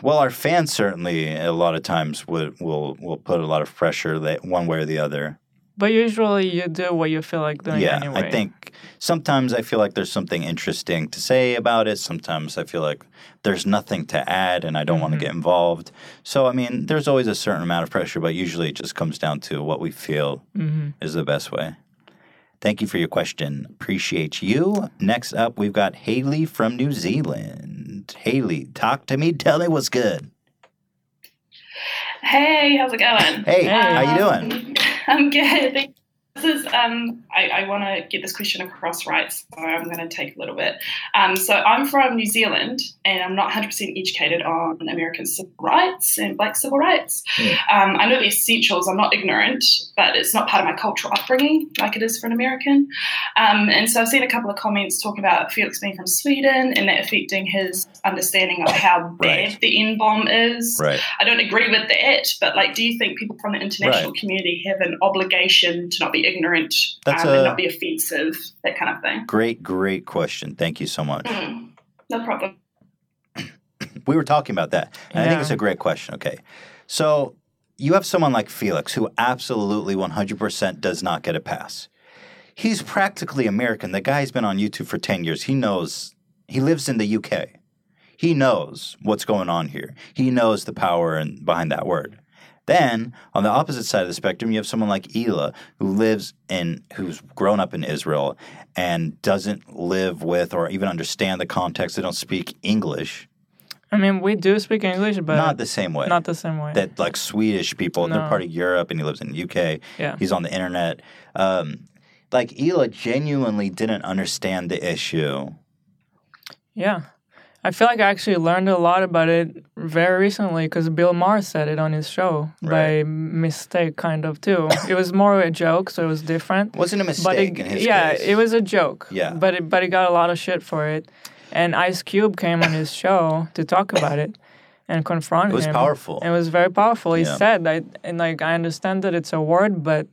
Well, our fans certainly a lot of times would will will put a lot of pressure that one way or the other. But usually you do what you feel like doing yeah, anyway. I think sometimes I feel like there's something interesting to say about it. Sometimes I feel like there's nothing to add and I don't want to Mm-hmm. get involved. So I mean, there's always a certain amount of pressure, but usually it just comes down to what we feel Mm-hmm. is the best way. Thank you for your question. Appreciate you. Next up, we've got Haley from New Zealand. Haley, talk to me. Tell me what's good. Hey, how's it going? Hey, Hey. how you doing? Um, I'm good. Thank- This is um, I, I want to get this question across right, so I'm going to take a little bit. Um, so I'm from New Zealand, and I'm not 100% educated on American civil rights and Black civil rights. Um, I know the essentials. I'm not ignorant, but it's not part of my cultural upbringing like it is for an American. Um, and so I've seen a couple of comments talking about Felix being from Sweden and that affecting his understanding of how bad Right. the N bomb is. Right. I don't agree with that, but like, do you think people from the international Right. community have an obligation to not be ignorant That's um, a- and not be offensive, that kind of thing? Great, great question. Thank you so much. Mm, no problem. We were talking about that. And I think it's a great question. Okay. So you have someone like Felix who absolutely 100% does not get a pass. He's practically American. The guy's been on YouTube for 10 years. He knows, he lives in the UK. He knows what's going on here. He knows the power and behind that word. Then, on the opposite side of the spectrum, you have someone like Hila, who lives in, who's grown up in Israel and doesn't live with or even understand the context. They don't speak English. I mean, we do speak English, but not the same way. not the same way. that like Swedish people, they're part of Europe, and he lives in the UK. Yeah. He's on the internet. Um, like Hila genuinely didn't understand the issue. Yeah. I feel like I actually learned a lot about it very recently because Bill Maher said it on his show Right. by mistake, kind of too. it was more a joke, so it was different. Wasn't a But mistake it, in his yeah, case. it was a joke. Yeah. But it, but he got a lot of shit for it, and Ice Cube came on his show to talk about it and confront him. It was him. powerful. It was very powerful. He Yeah. said that, and like I understand that it's a word, but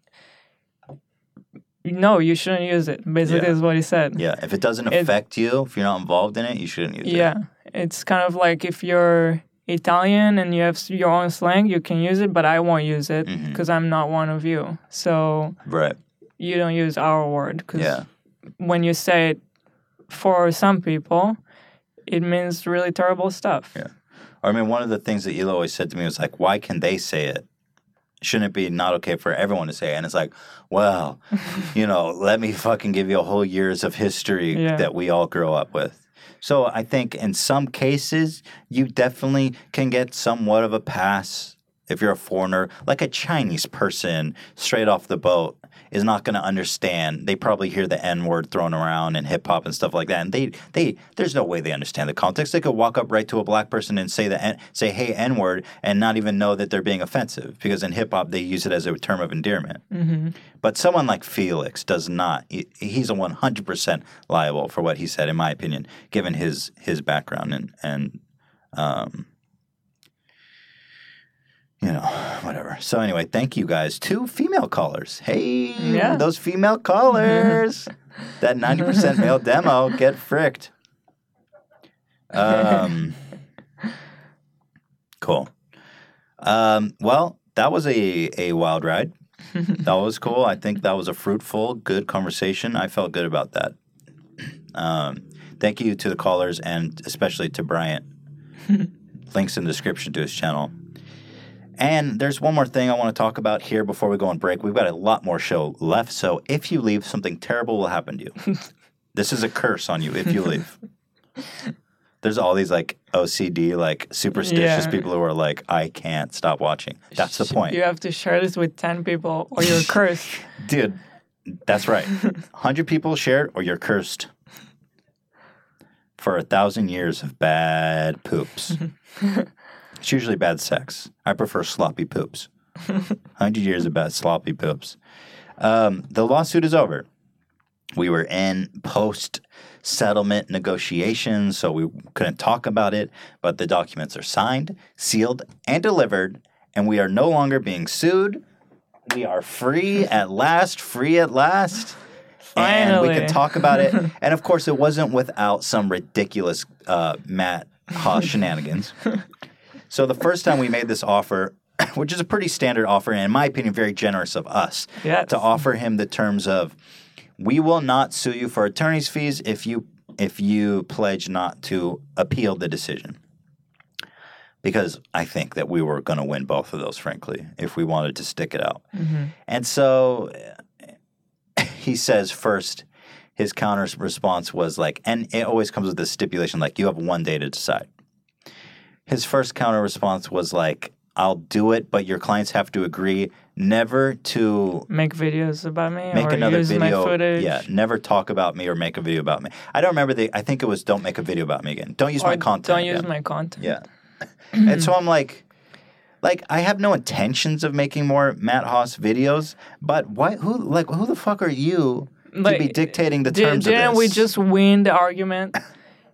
no, you shouldn't use it. Basically, Yeah. is what he said. Yeah, if it doesn't It- affect you, if you're not involved in it, you shouldn't use it. Yeah, it's kind of like if you're Italian and you have your own slang, you can use it, but I won't use it mm-hmm. because I'm not one of you. So Right. you don't use our word because Yeah. when you say it for some people, it means really terrible stuff. Yeah. I mean, one of the things that Hila always said to me was like, "Why can they say it? Shouldn't it be not okay for everyone to say? And it's like, well, you know, let me fucking give you a whole years of history Yeah. that we all grow up with. So I think in some cases you definitely can get somewhat of a pass if you're a foreigner, like a Chinese person straight off the boat is not going to understand. They probably hear the N word thrown around in hip hop and stuff like that, and they they there's no way they understand the context. They could walk up right to a black person and say the N, say hey N word and not even know that they're being offensive because in hip hop they use it as a term of endearment. hmm But someone like Felix does not. He, he's a 100% liable for what he said, in my opinion, given his his background and and um, you know whatever. So anyway, thank you guys. Two female callers. Hey, Yeah. those female callers. that 90% male demo get fricked. Um, cool. Um, well, that was a a wild ride that was cool. I think that was a fruitful, good conversation. I felt good about that. Um, thank you to the callers and especially to Bryant. Links in the description to his channel. And there's one more thing I want to talk about here before we go on break. We've got a lot more show left, so if you leave, something terrible will happen to you. this is a curse on you if you leave. There's all these like OCD, like superstitious Yeah. people who are like, I can't stop watching. That's the point. You have to share this with 10 people or you're cursed. Dude, that's right. 100 people shared or you're cursed for a thousand years of bad poops. It's usually bad sex. I prefer sloppy poops. 100 years of bad sloppy poops. Um, the lawsuit is over. We were in post settlement negotiations, so we couldn't talk about it, but the documents are signed, sealed, and delivered, and we are no longer being sued. We are free at last, free at last. And we can talk about it. And of course, it wasn't without some ridiculous uh, Matt Hoss shenanigans. So the first time we made this offer, which is a pretty standard offer, and in my opinion, very generous of us Yes. to offer him the terms of, we will not sue you for attorney's fees if you if you pledge not to appeal the decision. Because I think that we were going to win both of those, frankly, if we wanted to stick it out. Mm-hmm. And so he says first, his counter response was like, and it always comes with this stipulation like, you have one day to decide. His first counter response was like, I'll do it, but your clients have to agree never to Make videos about me make or another use video. my footage. Yeah, never talk about me or make a video about me. I don't remember the. I think it was don't make a video about me again. Don't use Or my content. Don't use again. my content. Yeah. and so I'm like, like I have no intentions of making more Matt Hoss videos, but why? Who like who the fuck are you to be dictating the terms of didn't this? we just win the argument?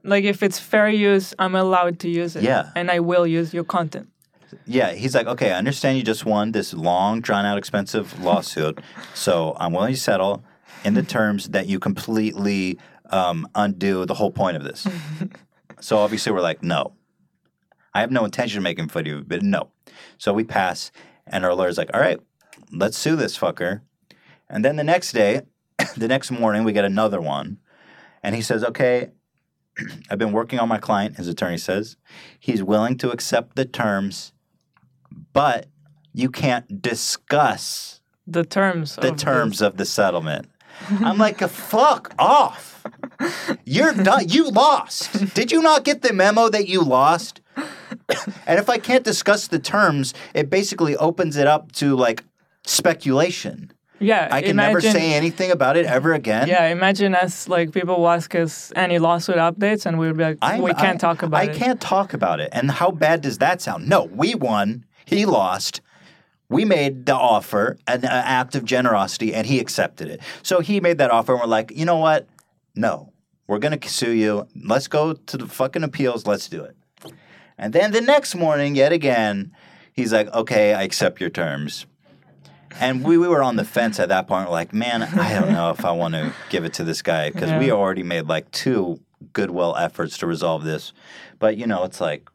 like if it's fair use, I'm allowed to use it. Yeah. And I will use your content. Yeah, he's like, okay, I understand you just won this long, drawn out, expensive lawsuit, so I'm willing to settle in the terms that you completely um, undo the whole point of this. so obviously, we're like, no. I have no intention of making footage, of you, but no. So we pass, and our lawyer's like, all right, let's sue this fucker. And then the next day, the next morning, we get another one, and he says, okay, I've been working on my client, his attorney says. He's willing to accept the terms, but you can't discuss The terms. the of terms of the settlement. I'm like, a fuck off. You're done. You lost. Did you not get the memo that you lost? and if I can't discuss the terms, it basically opens it up to like speculation. Yeah. I can never say anything about it ever again. Yeah, imagine us like people will ask us any lawsuit updates, and we'd be like, I'm- we can't I- talk about I it. I can't talk about it. And how bad does that sound? No, we won. He lost. We made the offer, an, an act of generosity, and he accepted it. So he made that offer, and we're like, you know what? No, we're going to sue you. Let's go to the fucking appeals. Let's do it. And then the next morning, yet again, he's like, okay, I accept your terms. And we, we were on the fence at that point. We're like, man, I don't know if I want to give it to this guy because we already made like two goodwill efforts to resolve this. But you know, it's like,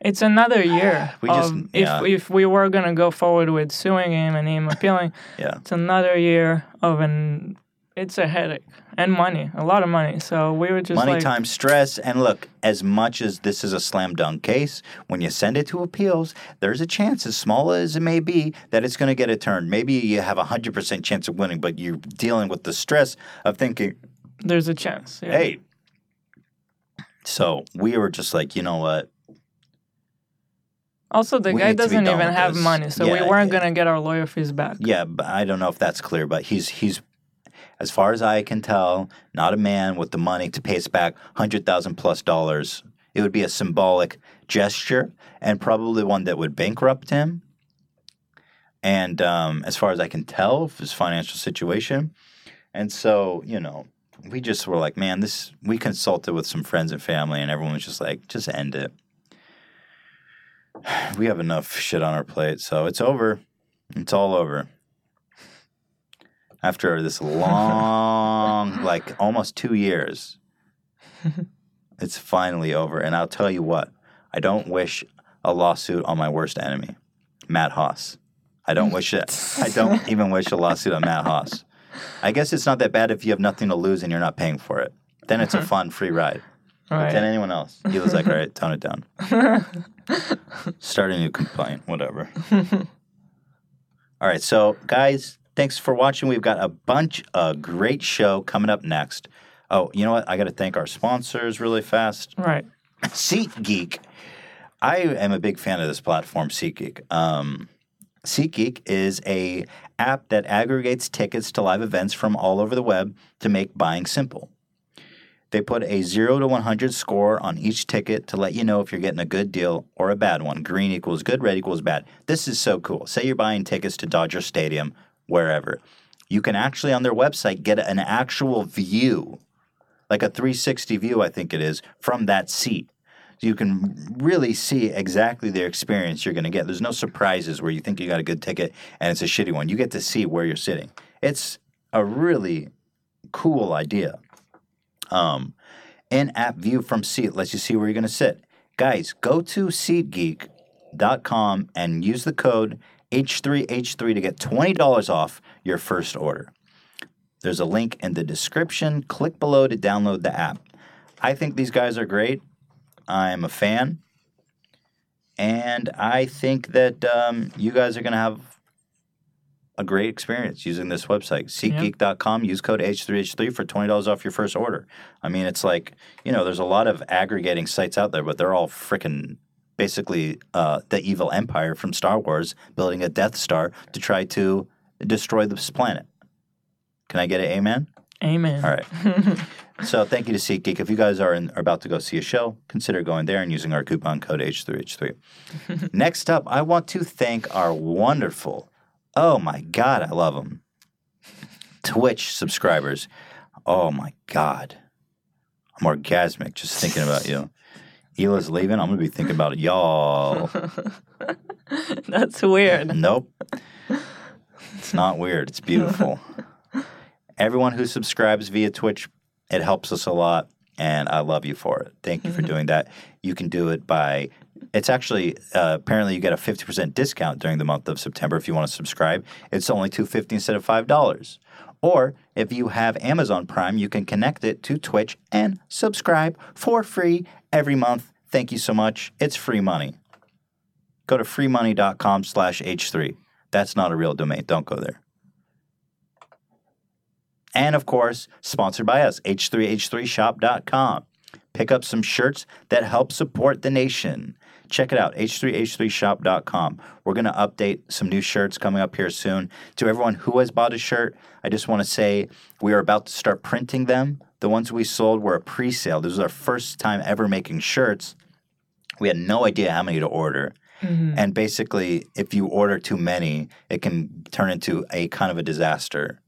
It's another year. We just- yeah. if if we were gonna go forward with suing him and him appealing, yeah, it's another year of an. It's a headache and money, a lot of money. So we were just money, like, time, stress. And look, as much as this is a slam dunk case, when you send it to appeals, there's a chance, as small as it may be, that it's going to get a turn. Maybe you have a 100% chance of winning, but you're dealing with the stress of thinking, there's a chance. Yeah. hey. So we were just like, you know what? Also, the We guy need to be doesn't even have this. money, so we weren't yeah. gonna get our lawyer fees back. Yeah, but I don't know if that's clear, but he's he's as far as I can tell, not a man with the money to pay us back hundred thousand plus dollars. It would be a symbolic gesture and probably one that would bankrupt him. And um, as far as I can tell, his financial situation, and so you know, we just were like, man, this. We consulted with some friends and family, and everyone was just like, just end it. We have enough shit on our plate, so it's over. It's all over. After this long, like almost two years, it's finally over. And I'll tell you what, I don't wish a lawsuit on my worst enemy, Matt Hoss. I don't wish it. I don't even wish a lawsuit on Matt Hoss. I guess it's not that bad if you have nothing to lose and you're not paying for it. Then it's a uh-huh. fun, free ride. But Right. then anyone else, he was like, all right, tone it down. Start a new complaint, whatever. All right, so guys, thanks for watching. We've got a bunch of great show coming up next. Oh, you know what? I got to thank our sponsors really fast. Right. SeatGeek. I am a big fan of this platform, SeatGeek. Um, SeatGeek is a app that aggregates tickets to live events from all over the web to make buying simple. They put a 0 to 100 score on each ticket to let you know if you're getting a good deal or a bad one. Green equals good, red equals bad. This is so cool. Say you're buying tickets to Dodger Stadium, wherever. You can actually on their website get an actual view, like a 360 view, I think it is, from that seat. So you can really see exactly the experience you're going to get. There's no surprises where you think you got a good ticket and it's a shitty one. You get to see where you're sitting. It's a really cool idea. Um, in-app view from seat lets you see where you're going to sit. Guys, go to SeatGeek.com and use the code H3H3 to get $20 off your first order. There's a link in the description. Click below to download the app. I think these guys are great. I'm a fan. And I think that um, you guys are going to have a great experience using this website. SeatGeek.com. Use code H3H3 for $20 off your first order. I mean, it's like, you know, there's a lot of aggregating sites out there, but they're all freaking basically uh, the evil empire from Star Wars building a Death Star to try to destroy this planet. Can I get an amen? Amen. All right. so thank you to SeatGeek. If you guys are, in, are about to go see a show, consider going there and using our coupon code H3H3. Next up, I want to thank our wonderful, oh my God, I love them, Twitch subscribers. Oh my God. I'm orgasmic just thinking about you. Hila's leaving. I'm going to be thinking about y'all. That's weird. Nope. It's not weird. It's beautiful. Everyone who subscribes via Twitch, it helps us a lot, and I love you for it. Thank you for doing that. You can do it by. It's actually uh, apparently you get a fifty percent discount during the month of September if you want to subscribe. It's only two fifty instead of five dollars. Or if you have Amazon Prime, you can connect it to Twitch and subscribe for free every month. Thank you so much. It's free money. Go to freemoney.com slash H3. That's not a real domain. Don't go there. And of course, sponsored by us, H3H3shop.com. Pick up some shirts that help support the nation. Check it out, H3H3shop.com. We're going to update some new shirts coming up here soon. To everyone who has bought a shirt, I just want to say we are about to start printing them. The ones we sold were a pre sale. This was our first time ever making shirts. We had no idea how many to order. Mm-hmm. And basically, if you order too many, it can turn into a kind of a disaster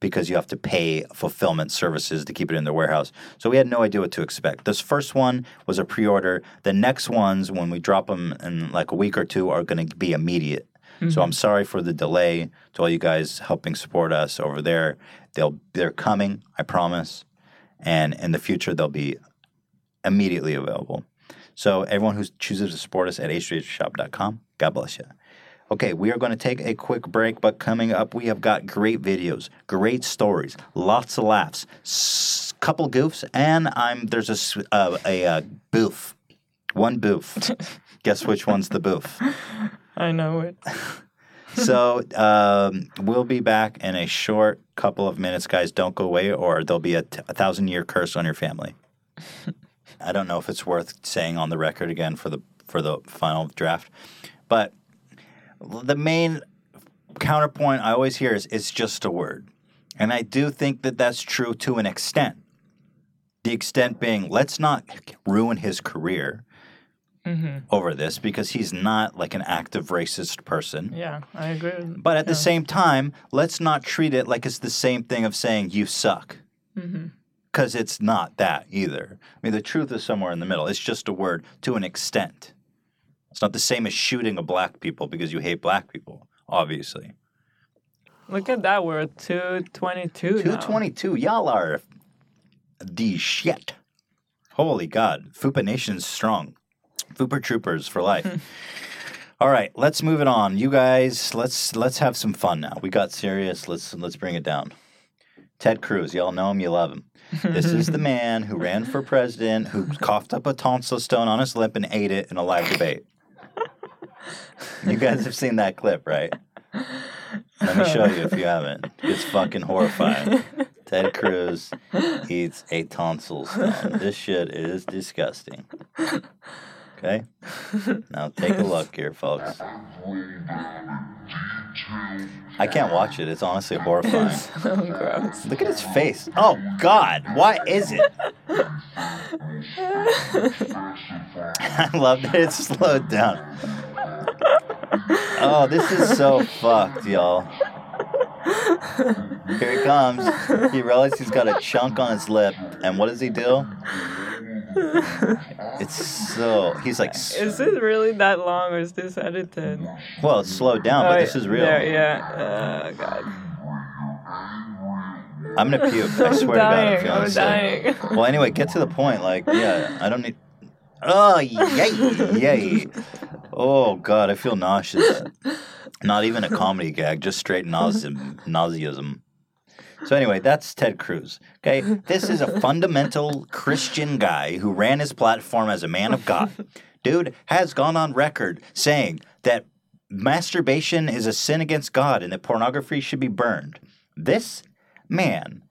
because you have to pay fulfillment services to keep it in the warehouse. So we had no idea what to expect. This first one was a pre-order. The next ones, when we drop them in like a week or two, are going to be immediate. So mm-hmm. I'm sorry for the delay to all you guys helping support us over there. They'll they're coming, I promise. And in the future they'll be immediately available. So everyone who chooses to support us at h3hshop.com, God bless you. Okay, we are going to take a quick break, but coming up, we have got great videos, great stories, lots of laughs, s- couple goofs, and I'm there's a s- uh, a, uh boof, one boof. Guess which one's the boof? I know it. So um, we'll be back in a short couple of minutes, guys. Don't go away, or there'll be a, t- a thousand year curse on your family. I don't know if it's worth saying on the record again for the for the final draft, but the main counterpoint I always hear is it's just a word, and I do think that that's true to an extent. The extent being, let's not ruin his career over this because he's not like an active racist person. Yeah, I agree. But at the same time, let's not treat it like it's the same thing of saying you suck. Mm-hmm. Because it's not that either. I mean, the truth is somewhere in the middle. It's just a word to an extent. It's not the same as shooting a black people because you hate black people, obviously. Look at that. We're at 222 now. 222, y'all are the shit. Holy God. Fupa Nation's strong. Fupa Troopers for life. All right, let's move it on. You guys, let's let's have some fun now. We got serious. Let's let's bring it down. Ted Cruz, y'all know him, you love him. This is the man who ran for president, who coughed up a tonsil stone on his lip and ate it in a live debate. You guys have seen that clip, right? Let me show you if you haven't. It's fucking horrifying. Ted Cruz eats a tonsil stone. This shit is disgusting. Okay? Now take a look here, folks. I can't watch it. It's honestly horrifying. so gross. Look at his face. Oh, God. Why is it? I love that it's slowed down. Oh, this is so fucked, y'all. Here he comes. He realizes he's got a chunk on his lip, and what does he do? It's so. He's like, Is it really that long or is this edited? well, it's slowed down, but Oh, this is real. there, yeah. Oh, God. I'm gonna puke. I swear to God, I'm dying. feeling I'm dying. Well, anyway, get to the point. Like, yeah, I don't need. Oh yay, yay! Oh god, I feel nauseous. Not even a comedy gag, just straight nauseum, nauseism. So anyway, that's Ted Cruz. Okay, this is a fundamental Christian guy who ran his platform as a man of God. Dude has gone on record saying that masturbation is a sin against God and that pornography should be burned. This man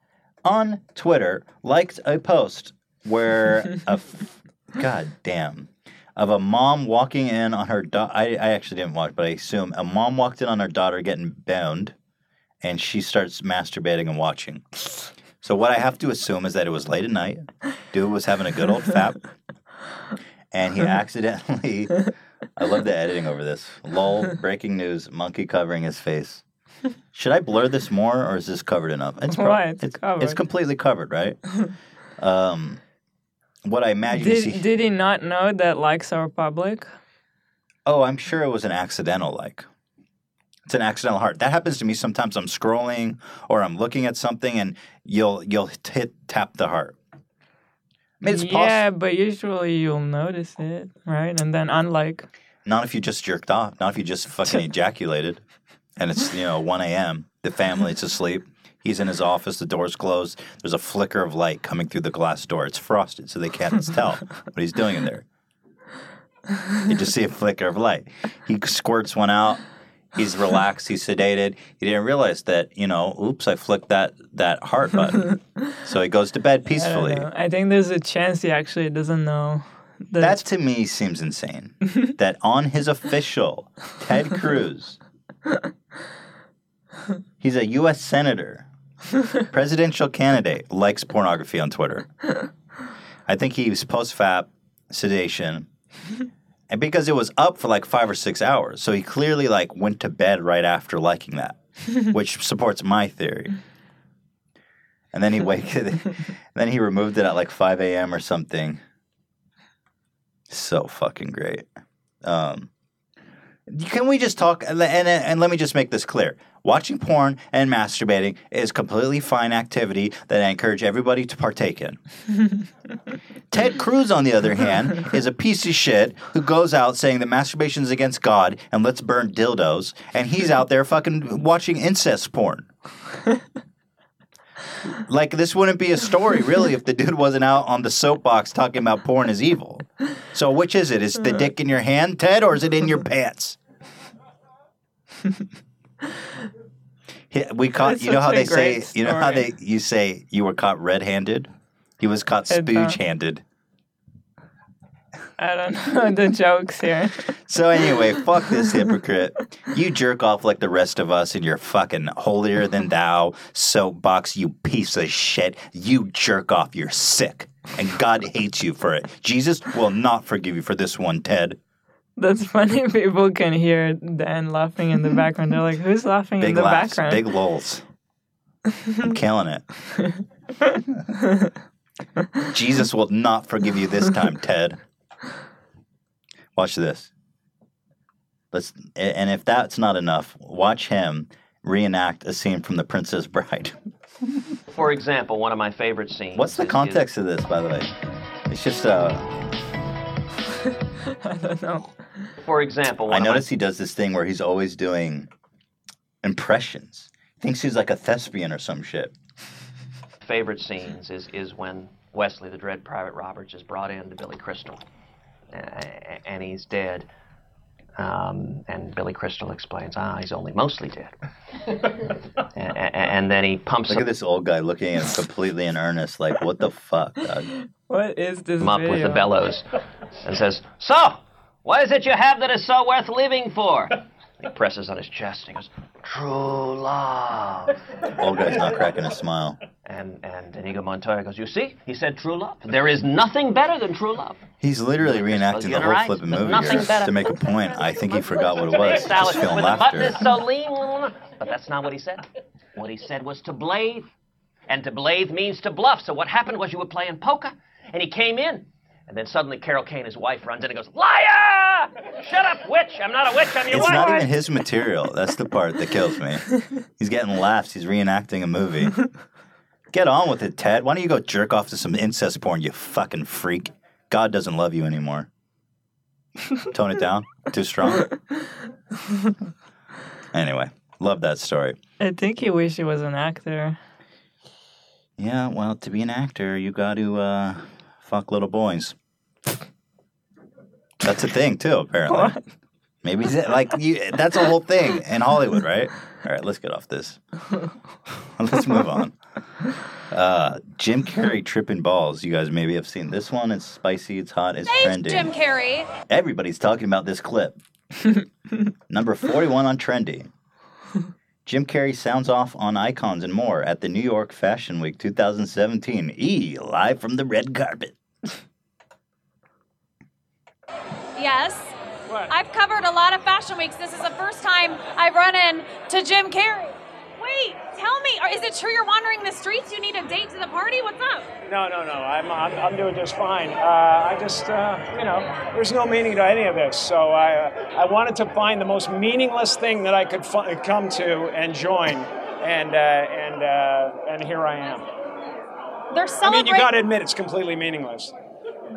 on Twitter liked a post where a f- god damn of a mom walking in on her daughter. I, I actually didn't watch, but I assume a mom walked in on her daughter getting boned, and she starts masturbating and watching. So what I have to assume is that it was late at night. Dude was having a good old fap, and he accidentally. I love the editing over this. Lol, breaking news, monkey covering his face. Should I blur this more or is this covered enough? It's Why? It's it's, covered. it's completely covered, right? um, what I imagine. Did, did he not know that likes are public? Oh, I'm sure it was an accidental like. It's an accidental heart. That happens to me sometimes. I'm scrolling or I'm looking at something and you'll you'll hit tap the heart. I mean, it's possible. yeah, but usually you'll notice it, right? And then unlike Not if you just jerked off. Not if you just fucking ejaculated, and it's you know 1 a.m. The family's asleep. He's in his office. The door's closed. There's a flicker of light coming through the glass door. It's frosted, so they can't tell what he's doing in there. You just see a flicker of light. He squirts one out. He's relaxed. He's sedated. He didn't realize that you know. Oops! I flicked that that heart button. so he goes to bed peacefully. know. I think there's a chance he actually doesn't know. That That to me seems insane. that on his official, Ted Cruz, he's a U.S. senator, presidential candidate, likes pornography on Twitter. I think he was post fap sedation, and because it was up for like five or six hours, so he clearly like went to bed right after liking that, which supports my theory. And then he wake, then he removed it at like five a.m. or something. So fucking great. Um, can we just talk and, and and let me just make this clear? Watching porn and masturbating is completely fine activity that I encourage everybody to partake in. Ted Cruz, on the other hand, is a piece of shit who goes out saying that masturbation is against God and let's burn dildos, and he's out there fucking watching incest porn. Like this wouldn't be a story really if the dude wasn't out on the soapbox talking about porn is evil. So which is it? Is the dick in your hand, Ted, or is it in your pants? We caught. That's you know how they say. great You know how they you say you were caught red-handed. He was caught spooge-handed. I don't know the jokes here. So anyway, fuck this hypocrite. You jerk off like the rest of us in your fucking holier than thou soapbox, you piece of shit. You jerk off, you're sick. And God hates you for it. Jesus will not forgive you for this one, Ted. That's funny. People can hear Dan laughing in the background. They're like, "Who's laughing in Big the laughs, background?" big lulls. I'm killing it. Jesus will not forgive you this time, Ted. Watch this. Let's and if that's not enough, watch him reenact a scene from The Princess Bride. For example, one of my favorite scenes. What's the is- is- context of this, by the way? It's just uh I don't know. For example, I of my notice he does this thing where he's always doing impressions. Thinks he's like a thespian or some shit. favorite scenes is, is when Westley, the Dread Pirate Roberts, is brought in to Billy Crystal, a- and he's dead. Um, and Billy Crystal explains, ah, he's only mostly dead. A- a- and then he pumps Look him at this old guy looking at him completely in earnest, like, what the fuck, dog? What is this up video? with the bellows and says, So, what is it you have that is so worth living for? He presses on his chest and he goes, True love. Old guy's not cracking a smile. And, and Inigo Montoya goes, You see, he said true love. There is nothing better than true love. He's literally Well, reenacting the whole flipping movie here better. to make a point. I think he forgot what it was. Just feeling with a button laughter. so lean. But that's not what he said. What he said was to blathe. And to blathe means to bluff. So what happened was you were playing poker, and he came in. And then suddenly Carol Kane, his wife, runs in and goes, Liar! Shut up, witch! I'm not a witch, I'm your It's wife. not even his material. That's the part that kills me. He's getting laughs. He's reenacting a movie. Get on with it, Ted. Why don't you go jerk off to some incest porn, you fucking freak? God doesn't love you anymore. Tone it down. Too strong. Anyway, love that story. I think he wished he was an actor. Yeah, well, to be an actor, you got to uh, fuck little boys. That's a thing too, apparently. What? Maybe it's- like you, that's a whole thing in Hollywood, right? All right, let's get off this. let's move on. Uh, Jim Carrey tripping balls. You guys maybe have seen this one. It's spicy. It's hot. It's trending. Jim Carrey. Everybody's talking about this clip. Number 41 on Trendy. Jim Carrey sounds off on icons and more at the New York Fashion Week 2017. E, live from the red carpet. Yes. What? I've covered a lot of fashion weeks. This is the first time I've run into Jim Carrey. Wait, tell me, is it true you're wandering the streets? You need a date to the party? What's up? No, no, no. I'm, I'm, I'm doing just fine. Uh, I just, uh, you know, there's no meaning to any of this. So I, uh, I wanted to find the most meaningless thing that I could come to and join, and uh, and uh, and here I am. They're I mean, celebrating. you got to admit it's completely meaningless.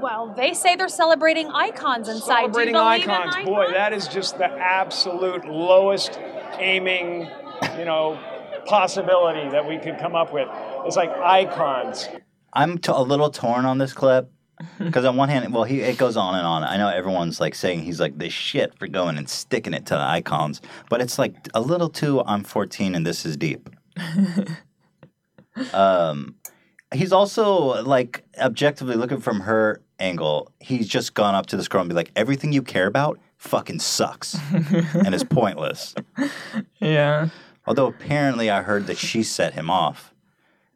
Well, they say they're celebrating icons inside. Celebrating Do you icons, icons? boy, that is just the absolute lowest aiming, you know, possibility that we could come up with. It's like icons. I'm t- a little torn on this clip because on one hand, well, he it goes on and on. I know everyone's like saying he's like the shit for going and sticking it to the icons, but it's like a little too. I'm 14 and this is deep. um, he's also like objectively looking from her angle. He's just gone up to this girl and be like, everything you care about fucking sucks and is pointless. Yeah. Although apparently I heard that she set him off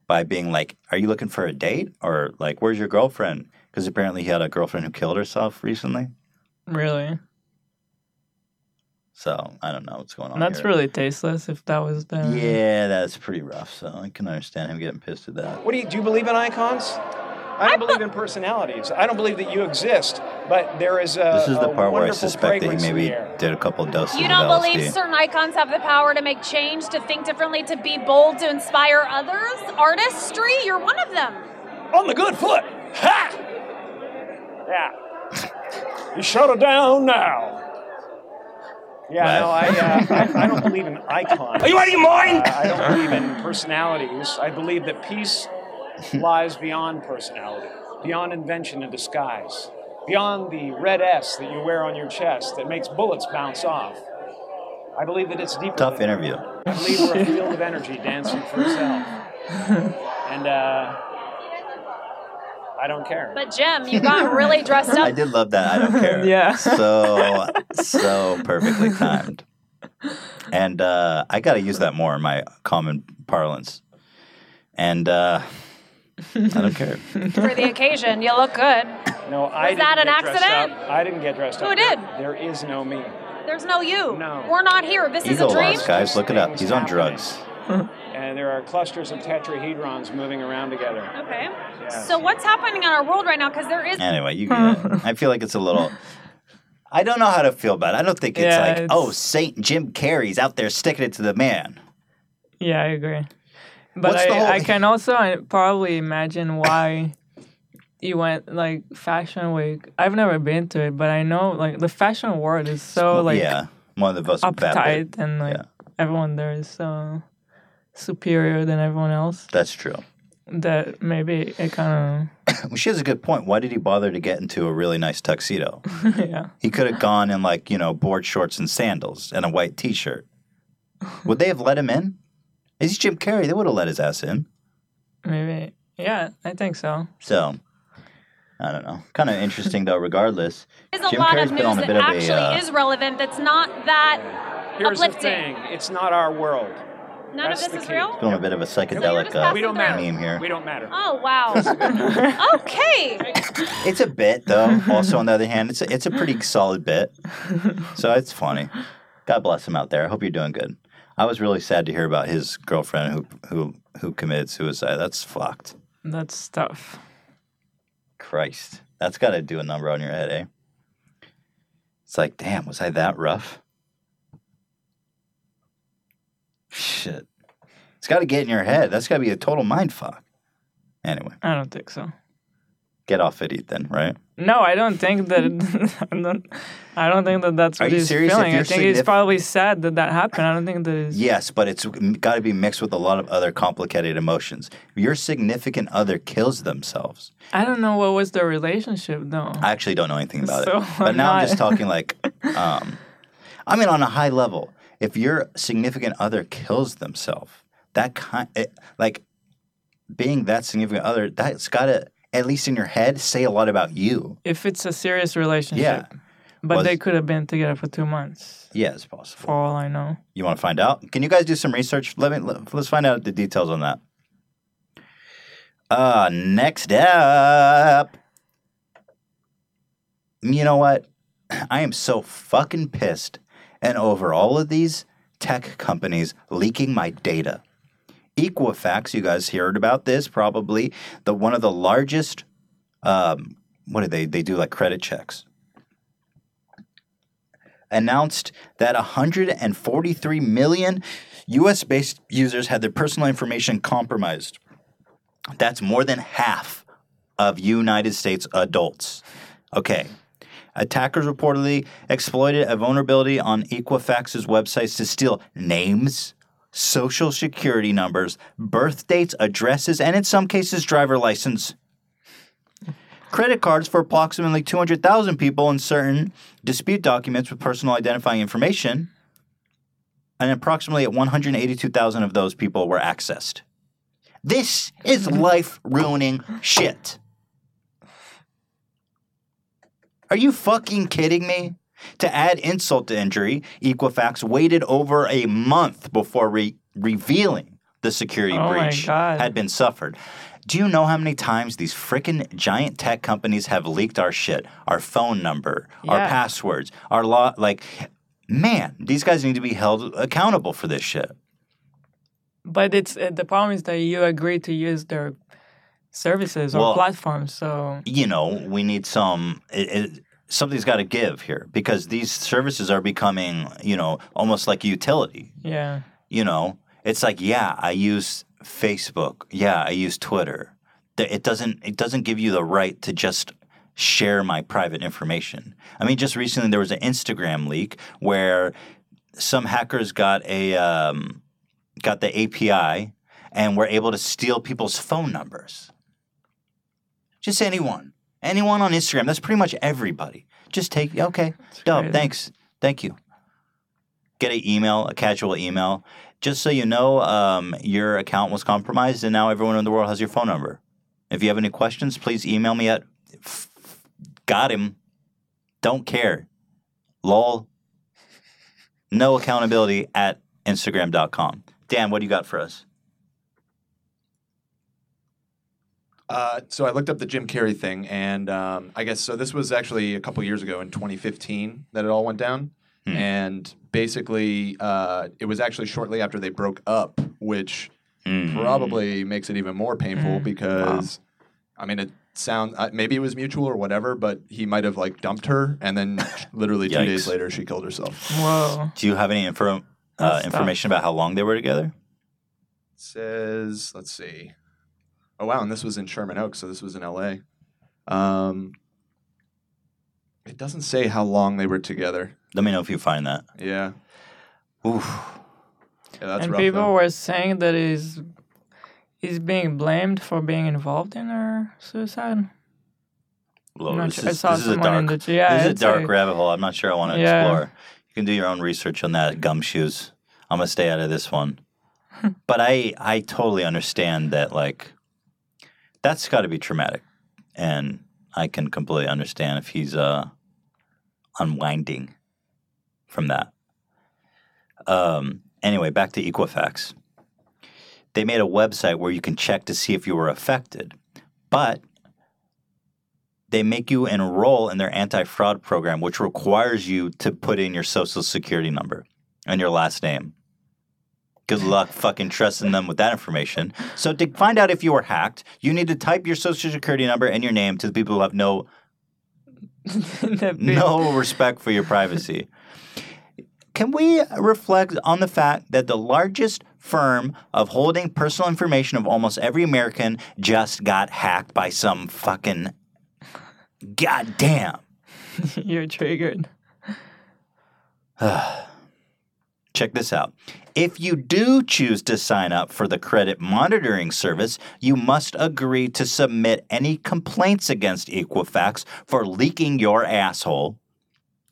by being like, "Are you looking for a date?" or like, "Where's your girlfriend?" Because apparently he had a girlfriend who killed herself recently. Really? So I don't know what's going on. That's here. really tasteless if that was the. Yeah, that's pretty rough. So I can understand him getting pissed at that. What do you do? You believe in icons? I don't believe in personalities. I don't believe that you exist, but there is a. This is the part where I suspect that he maybe did a couple doses You don't LSD. believe certain icons have the power to make change, to think differently, to be bold, to inspire others? Artistry? You're one of them. On the good foot. Ha! Yeah. You shut it down now. Yeah, no, I, uh, I, I don't believe in icons. Are you out of your mind? Uh, I don't believe in personalities. I believe that peace lies beyond personality, beyond invention and disguise, beyond the red S that you wear on your chest that makes bullets bounce off. I believe that it's deeper. Tough interview. I believe we're a field of energy dancing for itself. And uh, I don't care. But Jim, you got really dressed up. I did love that. I don't care. Yeah. So so perfectly timed. And uh, I got to use that more in my common parlance. And uh, I don't care. for the occasion. You look good. No, I Was that didn't an accident? I didn't get dressed Who up. Who did? There is no me. There's no you. No. We're not here. This is a Ego dream. loss, guys. Look it up. He's on drugs. And there are clusters of tetrahedrons moving around together. Okay. Yes. So what's happening in our world right now? Because there is. Anyway, you get. Uh, I feel like it's a little. I don't know how to feel about it. I don't think it's Yeah, like, it's- oh, Saint Jim Carrey's out there sticking it to the man. Yeah, I agree. But I, whole- I can also uh, probably imagine why you went like fashion week. I've never been to it, but I know like the fashion world is so like yeah, one of the most bad. uptight and like everyone there is so superior than everyone else That's true. that maybe it kind Well, she has a good point. Why did he bother to get into a really nice tuxedo? yeah He could have gone in like you know board shorts and sandals and a white T-shirt. Would they have let him in? He's Jim Carrey. They would have let his ass in. maybe yeah I think so. So I don't know. Kind of interesting though. Regardless, There's a Jim lot Carrey's of been news on a that bit of actually a. Uh, is relevant. That's not that Here's the uplifting. thing it's not our world. None That's of this is key. real. been on a bit of a psychedelic just uh, We don't matter. meme here. We don't matter. Oh wow. okay. It's a bit though. Also, on the other hand, it's a, it's a pretty solid bit. So it's funny. God bless him out there. I hope you're doing good. I was really sad to hear about his girlfriend who who who committed suicide. That's fucked. That's tough. Christ, that's got to do a number on your head, eh? It's like, damn, was I that rough? Shit, it's got to get in your head. That's got to be a total mind fuck. Anyway, I don't think so. Get off it, Ethan. Right? No, I don't think that. I don't. I don't think that that's what he's serious? Feeling. I think he's probably sad that that happened. I don't think that is. Yes, but it's got to be mixed with a lot of other complicated emotions. Your significant other kills themselves, I don't know what was their relationship though. I actually don't know anything about So it. But I'm now I'm just talking like, um, I mean, on a high level, if your significant other kills themselves, that kind, it, like, being that significant other, that's got to, at least in your head, say a lot about you. If it's a serious relationship. Yeah. But Was- they could have been together for two months, Yeah, it's possible. for all I know. You want to find out? Can you guys do some research? Let me let, us find out the details on that. Uh, next up. You know what? I am so fucking pissed and over all of these tech companies leaking my data. Equifax, you guys heard about this probably. The one of the largest um, what do they they do like credit checks announced that 143 million US based users had their personal information compromised. That's more than half of United States adults. Okay. Attackers reportedly exploited a vulnerability on Equifax's websites to steal names, social security numbers, birth dates, addresses, and in some cases, driver license credit cards for approximately 200,000 people in certain dispute documents with personal identifying information, and approximately 182,000 of those people were accessed. This is life ruining shit. Are you fucking kidding me? To add insult to injury, Equifax waited over a month before re- revealing the security Oh breach had been suffered. Do you know how many times these freaking giant tech companies have leaked our shit, our phone number, our passwords, our law? Like, man, these guys need to be held accountable for this shit. But it's uh, the problem is that you agree to use their services or Well- platforms. So you know, we need some. It, it, something's got to give here because these services are becoming, you know, almost like a utility. yeah, You know, it's like, yeah, I use Facebook. Yeah, I use Twitter. It doesn't. It doesn't give you the right to just share my private information. I mean, just recently there was an Instagram leak where some hackers got a um, got the API and were able to steal people's phone numbers. Just anyone. Anyone on Instagram. That's pretty much everybody. Just take, okay, dope, crazy. thanks, thank you. Get an email, a casual email, just so you know um, your account was compromised and now everyone in the world has your phone number. If you have any questions, please email me at f- got him, don't care, lol, no accountability at Instagram.com. Dan, what do you got for us? Uh, so I looked up the Jim Carrey thing, and um, I guess so. This was actually a couple years ago in 2015 that it all went down, Hmm. and basically uh, it was actually shortly after they broke up, which Mm. probably makes it even more painful Mm. because, I mean, it sound uh, maybe it was mutual or whatever, but he might have like dumped her, and then literally two days later she killed herself. whoa, Do you have any info, uh, information about how long they were together? says, let's see. Oh wow, and this was in Sherman Oaks, so this was in L.A. Um, it doesn't say how long they were together. Let me know if you find that. Yeah, Oof. yeah, that's and rough. people though. were saying that he's he's being blamed for being involved in her suicide. Lord, I'm this sure. I is, saw this is a someone in dark, the yeah, this is a dark like- rabbit hole. I'm not sure I want to Yeah. explore. You can do your own research on that gumshoes. I'm gonna stay out of this one. but I I totally understand that like that's got to be traumatic, and I can completely understand if he's uh unwinding from that. Um. Anyway, back to Equifax. They made a website where you can check to see if you were affected, but they make you enroll in their anti-fraud program, which requires you to put in your social security number and your last name. Good luck fucking trusting them with that information. So to find out if you were hacked, you need to type your social security number and your name to the people who have no no respect for your privacy. Can we reflect on the fact that the largest firm of holding personal information of almost every American just got hacked by some fucking goddamn? You're triggered. Check this out. If you do choose to sign up for the credit monitoring service, you must agree to submit any complaints against Equifax for leaking your asshole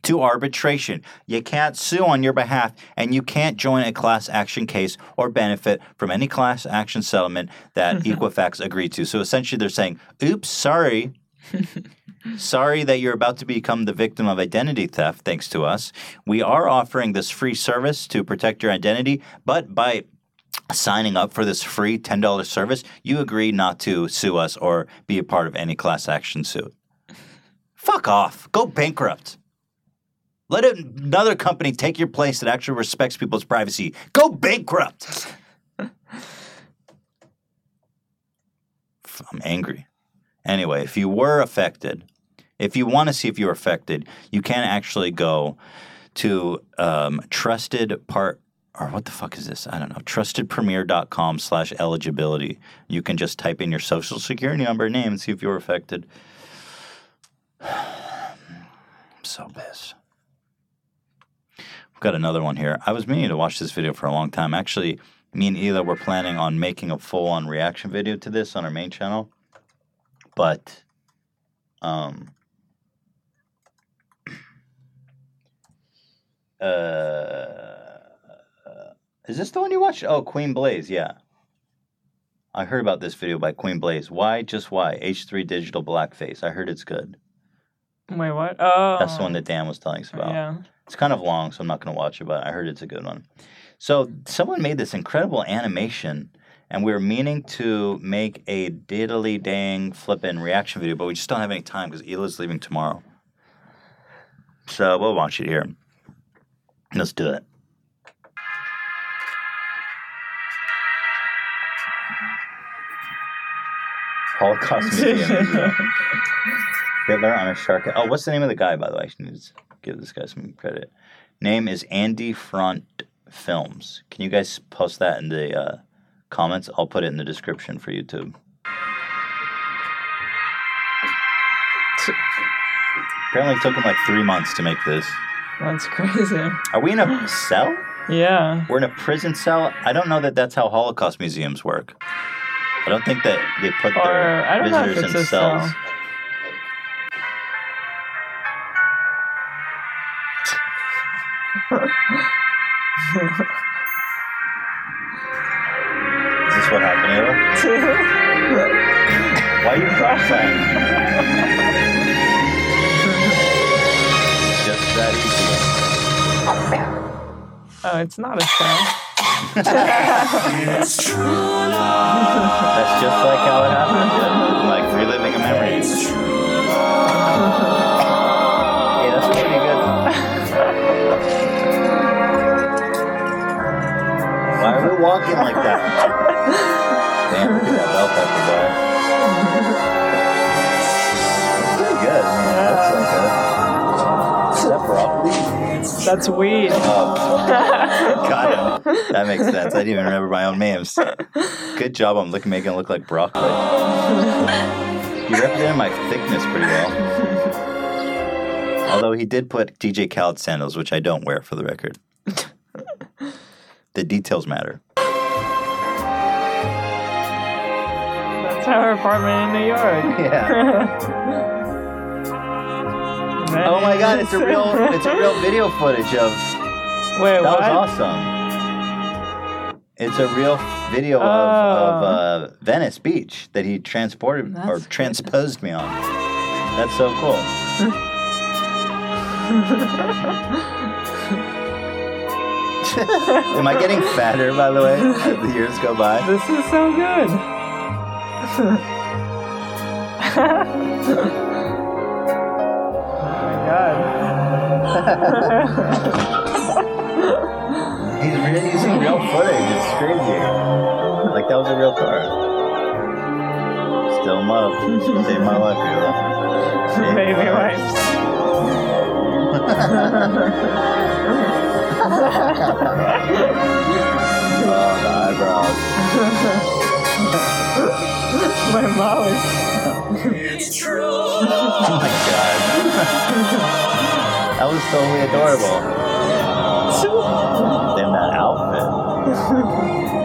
to arbitration. You can't sue on your behalf, and you can't join a class action case or benefit from any class action settlement that Equifax agreed to. So essentially, they're saying, oops, sorry. Sorry that you're about to become the victim of identity theft thanks to us. We are offering this free service to protect your identity, but by signing up for this free $10 service, you agree not to sue us or be a part of any class action suit. Fuck off. Go bankrupt. Let another company take your place that actually respects people's privacy. Go bankrupt. I'm angry. Anyway, if you were affected, if you want to see if you're affected, you can actually go to um, trusted part or what the fuck is this? I don't know. Trustedpremier.com slash eligibility. You can just type in your social security number name and see if you're affected. I'm so pissed. We've got another one here. I was meaning to watch this video for a long time. Actually, me and Hila were planning on making a full on reaction video to this on our main channel. But um uh is this the one you watched? Oh, Queen Blaze, yeah. I heard about this video by Queen Blaze. Why? Just why? H3 digital blackface. I heard it's good. Wait, what? Oh. That's the one that Dan was telling us about. Yeah. It's kind of long, so I'm not going to watch it, but I heard it's a good one. So someone made this incredible animation, and we were meaning to make a diddly dang flippin' reaction video, but we just don't have any time because Hila's leaving tomorrow. So we'll watch it here. Let's do it. Holocaust Museum. Hitler on a shark. Oh, what's the name of the guy, by the way? I need to give this guy some credit. Name is Andy Front Films. Can you guys post that in the uh, comments? I'll put it in the description for YouTube. Apparently, it took him like three months to make this. That's crazy. Are we in a cell? Yeah. We're in a prison cell. I don't know that that's how Holocaust museums work. I don't think that they put Or, their I don't know if visitors in cells. cell. Is this what happened, Ava? Why are you crying? Oh, it's not a cell. That's just like how it happened. Yeah. Like reliving a memory. yeah, that's pretty good. Why are we walking like that? Damn, look at that bell pepper guy. That's weed. Oh, got him. That makes sense. I didn't even remember my own names. Good job on looking, making it look like broccoli. You represented my thickness pretty well. Although he did put DJ Khaled sandals, which I don't wear for the record. The details matter. That's our apartment in New York. Yeah. Oh my god, it's a real it's a real video footage of Wait, that what? was awesome. It's a real video of, of uh, Venice Beach that he transported or transposed me on. That's so cool. Am I getting fatter, by the way, as the years go by? This is so good. My god. He's really using real footage. It's crazy. Like that was a real car. Still in love. Saved my life, Eva. Saved Baby my wipes. Oh, the eyebrows. my mouth. Oh my god. that was totally adorable. Damn that outfit.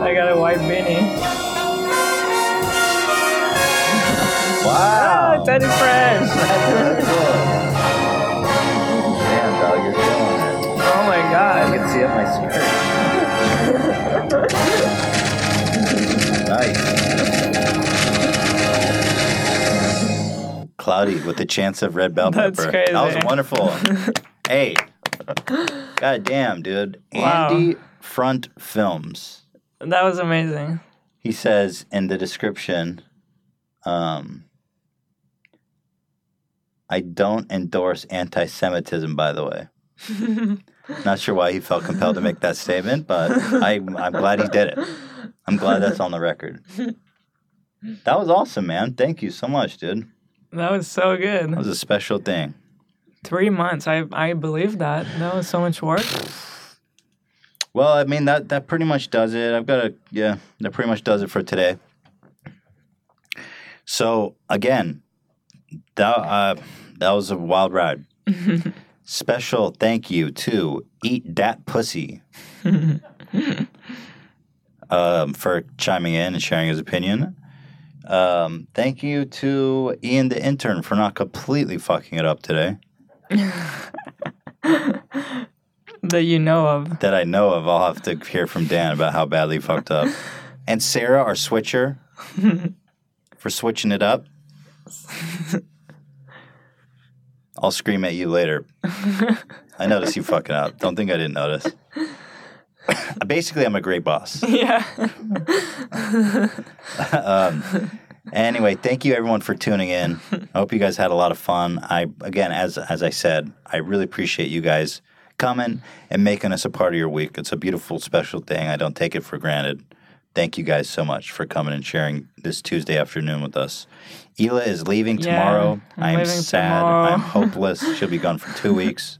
I got a white beanie. Wow. Ah, Teddy Fresh. That's really cool. Damn, dog, you're killing it. Oh my god. I can see up my skirt. nice. Cloudy with the chance of red bell That's pepper. crazy. That was wonderful. hey. God damn, dude. Wow. Andy Front Films. That was amazing. He says in the description, um, I don't endorse anti Semitism, by the way. Not sure why he felt compelled to make that statement, but I, I'm glad he did it. I'm glad that's on the record. That was awesome, man. Thank you so much, dude. That was so good. That was a special thing. Three months. I I believe that. That was so much work. Well, I mean that that pretty much does it. I've got a yeah, that pretty much does it for today. So again, that uh, that was a wild ride. Special thank you to Eat Dat Pussy um, for chiming in and sharing his opinion. Um, thank you to Ian the intern for not completely fucking it up today. that you know of. that I know of. I'll have to hear from Dan about how badly he fucked up. And Sarah, our switcher, for switching it up. I'll scream at you later. I noticed you fucking up. Don't think I didn't notice. Basically, I'm a great boss. Yeah. um, anyway, thank you everyone for tuning in. I hope you guys had a lot of fun. I again, as as I said, I really appreciate you guys coming and making us a part of your week. It's a beautiful, special thing. I don't take it for granted. Thank you guys so much for coming and sharing this Tuesday afternoon with us. Hila is leaving Yeah, tomorrow. I'm I am leaving sad. tomorrow. I'm hopeless. She'll be gone for two weeks.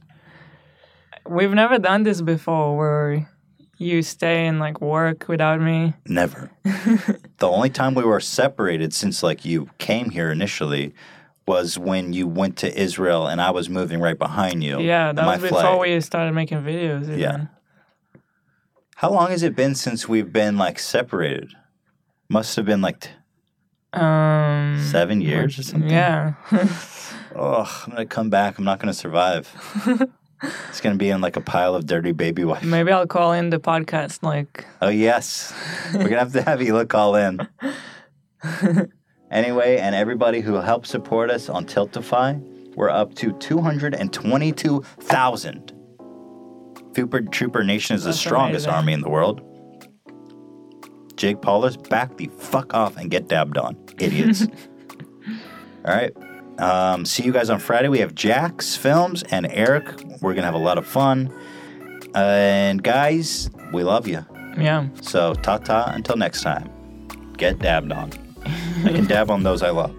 We've never done this before where you stay and like work without me. Never. the only time we were separated since like you came here initially was when you went to Israel and I was moving right behind you. Yeah, that was before we started making videos. Even. Yeah. How long has it been since we've been like separated? Must have been like t- Um. seven years or something. Yeah. Oh, I'm gonna come back. I'm not gonna survive. it's gonna be in like a pile of dirty baby wipes. Maybe I'll call in the podcast. Like, Oh yes, we're gonna have to have Hila call in. anyway, and everybody who helped support us on Tiltify, we're up to two hundred and twenty-two thousand. Trooper Trooper Nation is the strongest amazing. army in the world. Jake Paulers, back the fuck off and get dabbed on, idiots. All right. Um, see you guys on Friday. We have Jacksfilms and Eric. We're gonna have a lot of fun. and guys, we love you. yeah. So ta ta until next time. Get dabbed on. I can dab on those I love.